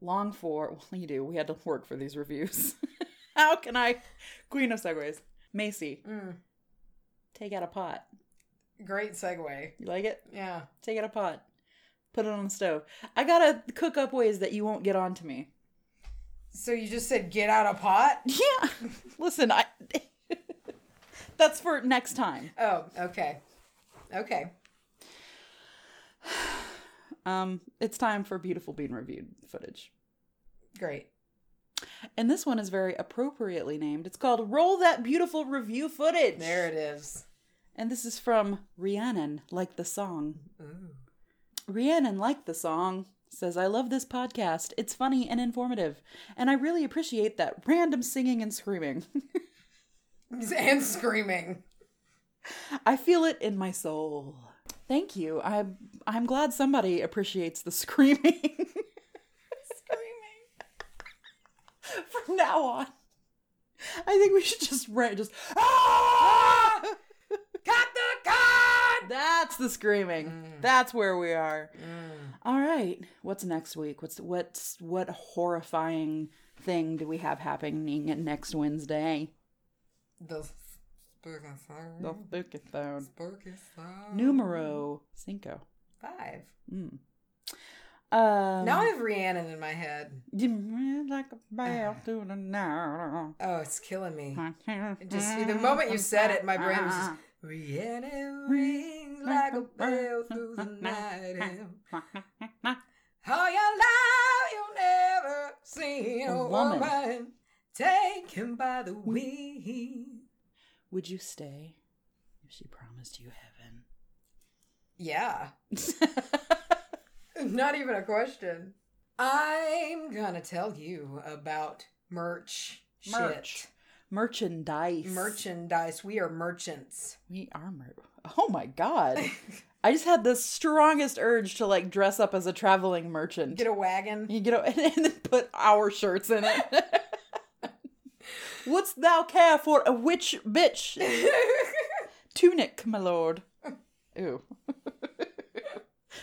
long for. (laughs) Well, you do. We had to work for these reviews. (laughs) How can I? Queen of segues. Macy, Mm, take out a pot. great segue. You like it? Yeah. Take out a pot. Put it on the stove. I gotta cook up ways that you won't get on to me. So you just said get out a pot? (laughs) Yeah. Listen, I. That's for next time. Oh, okay. Okay. Um, it's time for beautiful being reviewed footage. Great. And this one is very appropriately named. It's called Roll That Beautiful Review Footage. There it is. And this is from Rhiannon, like the song. Ooh. Rhiannon, like the song, says, I love this podcast. It's funny and informative. And I really appreciate that random singing and screaming. (laughs) And screaming. I feel it in my soul. Thank you. I'm I'm glad somebody appreciates the (laughs) screaming. screaming. (laughs) From now on. I think we should just rant just ah! (laughs) Cut the cord! That's the screaming. That's where we are. All right. What's next week? What's what's what horrifying thing do we have happening next Wednesday? The spooky sound. The spooky phone. spooky sound. Numero cinco. Five. Mm. Um, Now I have Rhiannon in my head. You like a bell (sighs) to the night. Oh, it's killing me. It just the moment you said it, my brain was just (laughs) Rhiannon rings like a (laughs) bell through the (laughs) night. All your life you'll never see a, A woman. woman. taken by the wind. Would you stay if she promised you heaven? Yeah, (laughs) not even a question. I'm gonna tell you about merch. Merch. Shit. Merchandise. Merchandise. We are merchants. We are mer- Oh my god. (laughs) I just had the strongest urge to like dress up as a traveling merchant. Get a wagon. you get a- (laughs) and then put our shirts in it. Wouldst thou care for a witch bitch? (laughs) Tunic, my lord. Ew.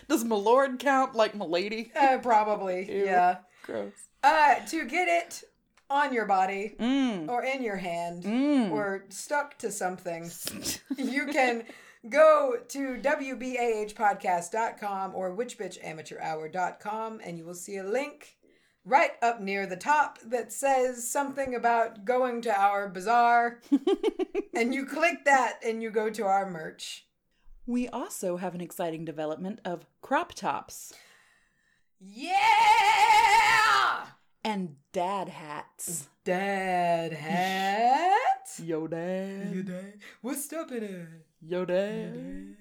Does my lord count like my lady? Uh, probably. Ew. Yeah. Gross. Uh, to get it on your body Mm. or in your hand Mm. or stuck to something, (laughs) you can go to WBAHpodcast.com or witchbitchamateurhour.com and you will see a link right up near the top that says something about going to our bazaar. (laughs) and you click that and you go to our merch. we also have an exciting development of crop tops Yeah! and dad hats. Dad (laughs) hat? Yo, dad. Yo dad? What's up in it? Yo, dad.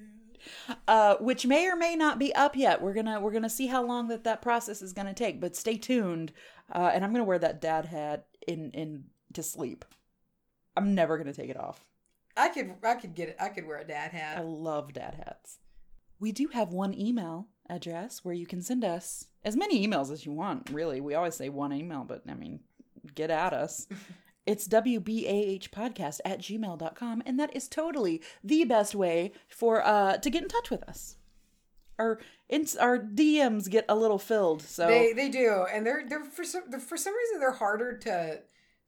Uh, which may or may not be up yet. We're gonna we're gonna see how long that that process is gonna take. But stay tuned. Uh, and I'm gonna wear that dad hat in in to sleep. I'm never gonna take it off. I could I could get it. I could wear a dad hat. I love dad hats. We do have one email address where you can send us as many emails as you want, really. We always say one email, but I mean, get at us. (laughs) It's WBAHpodcast at gmail.com, and that is totally the best way for uh to get in touch with us. Our ins- our DMs get a little filled, so They they do, and they're they're for some they're, for some reason they're harder to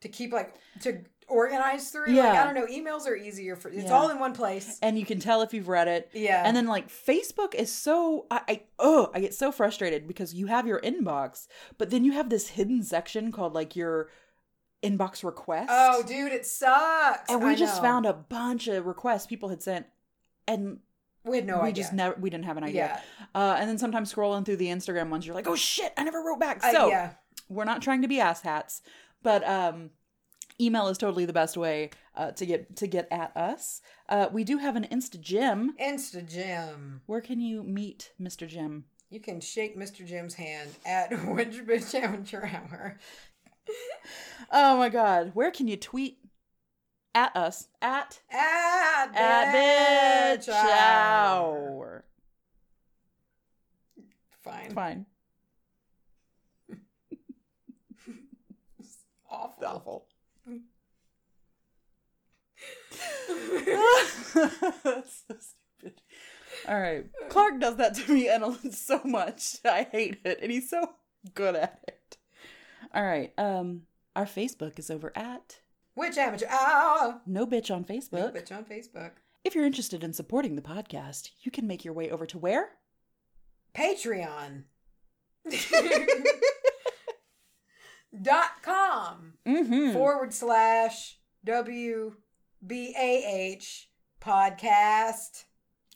to keep like to organize through. Like Yeah. I don't know, emails are easier for it's Yeah. all in one place. and you can tell if you've read it. Yeah. And then like Facebook is so I, I oh I get so frustrated because you have your inbox, but then you have this hidden section called like your inbox request. Oh, dude, it sucks. and we I just know. found a bunch of requests people had sent, and we had no we idea. just never we didn't have an idea. Yeah. Uh, and then sometimes scrolling through the Instagram ones, you're like, oh shit, I never wrote back. Uh, So yeah. we're not trying to be asshats, but um, email is totally the best way uh, to get to get at us. Uh, we do have an Insta Gym. Insta Jim. Where can you meet Mr. Jim? You can shake Mr. Jim's hand at (laughs) Witch Bitch Amateur Hour. Oh my god, where can you tweet at us at At, at bitch Hour. hour? Fine. Fine. Awful. Awful. That's so stupid. All right, Clark does that to me and (laughs) so much. I hate it, and he's so good at it. All right, um, our Facebook is over at Witch Amateur Hour? No Bitch on Facebook. No bitch on Facebook. If you're interested in supporting the podcast, you can make your way over to where? Patreon. (laughs) dot com Mm-hmm. forward slash W B A H podcast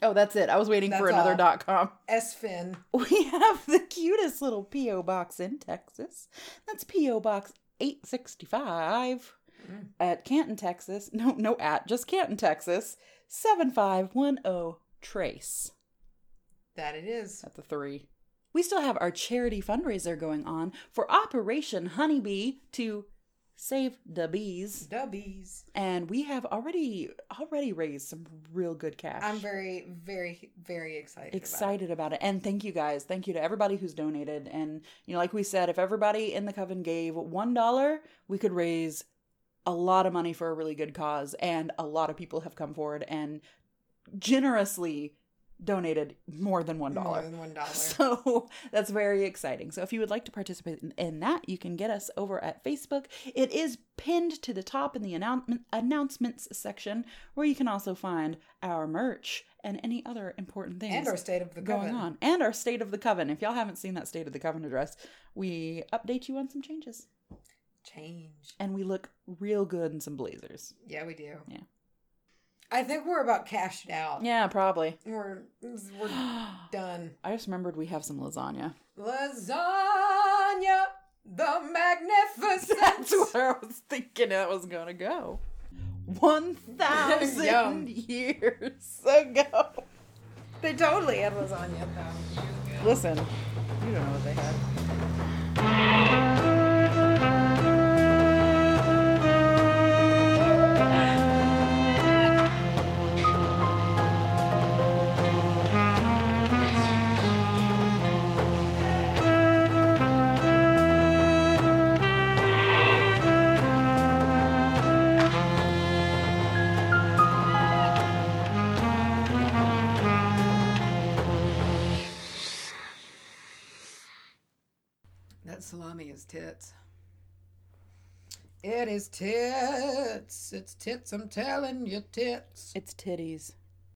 oh, that's it. I was waiting for another all. dot com. (laughs) S Fin. We have the cutest little P.O. box in Texas. That's P.O. Box 865 Mm. at Canton, Texas. No, no at, just Canton, Texas. 7510 Trace. That it is. At the three. We still have our charity fundraiser going on for Operation Honeybee to save the bees. Dubbies. And we have already already raised some real good cash. I'm very, very, very excited. excited about it. And thank you guys. Thank you to everybody who's donated. And you know, like we said, if everybody in the coven gave one dollar, we could raise a lot of money for a really good cause. And a lot of people have come forward and generously donated more than one More than one dollar. (laughs) So that's very exciting. So if you would like to participate in, in that, you can get us over at Facebook. It is pinned to the top in the announcement, announcements section, where you can also find our merch and any other important things and our state of the going coven. on. And our State of the Coven. If y'all haven't seen that State of the Coven address, we update you on some changes. Change. And we look real good in some blazers. Yeah, we do. Yeah. I think we're about cashed out. Yeah, probably. We're we're (gasps) done. I just remembered we have some lasagna. Lasagna, the magnificent. That's (laughs) where I was thinking that was gonna go. (laughs) One thousand years ago. They totally had lasagna though. Listen, you don't know what they had. Tits. It's tits. I'm telling you, tits. It's titties.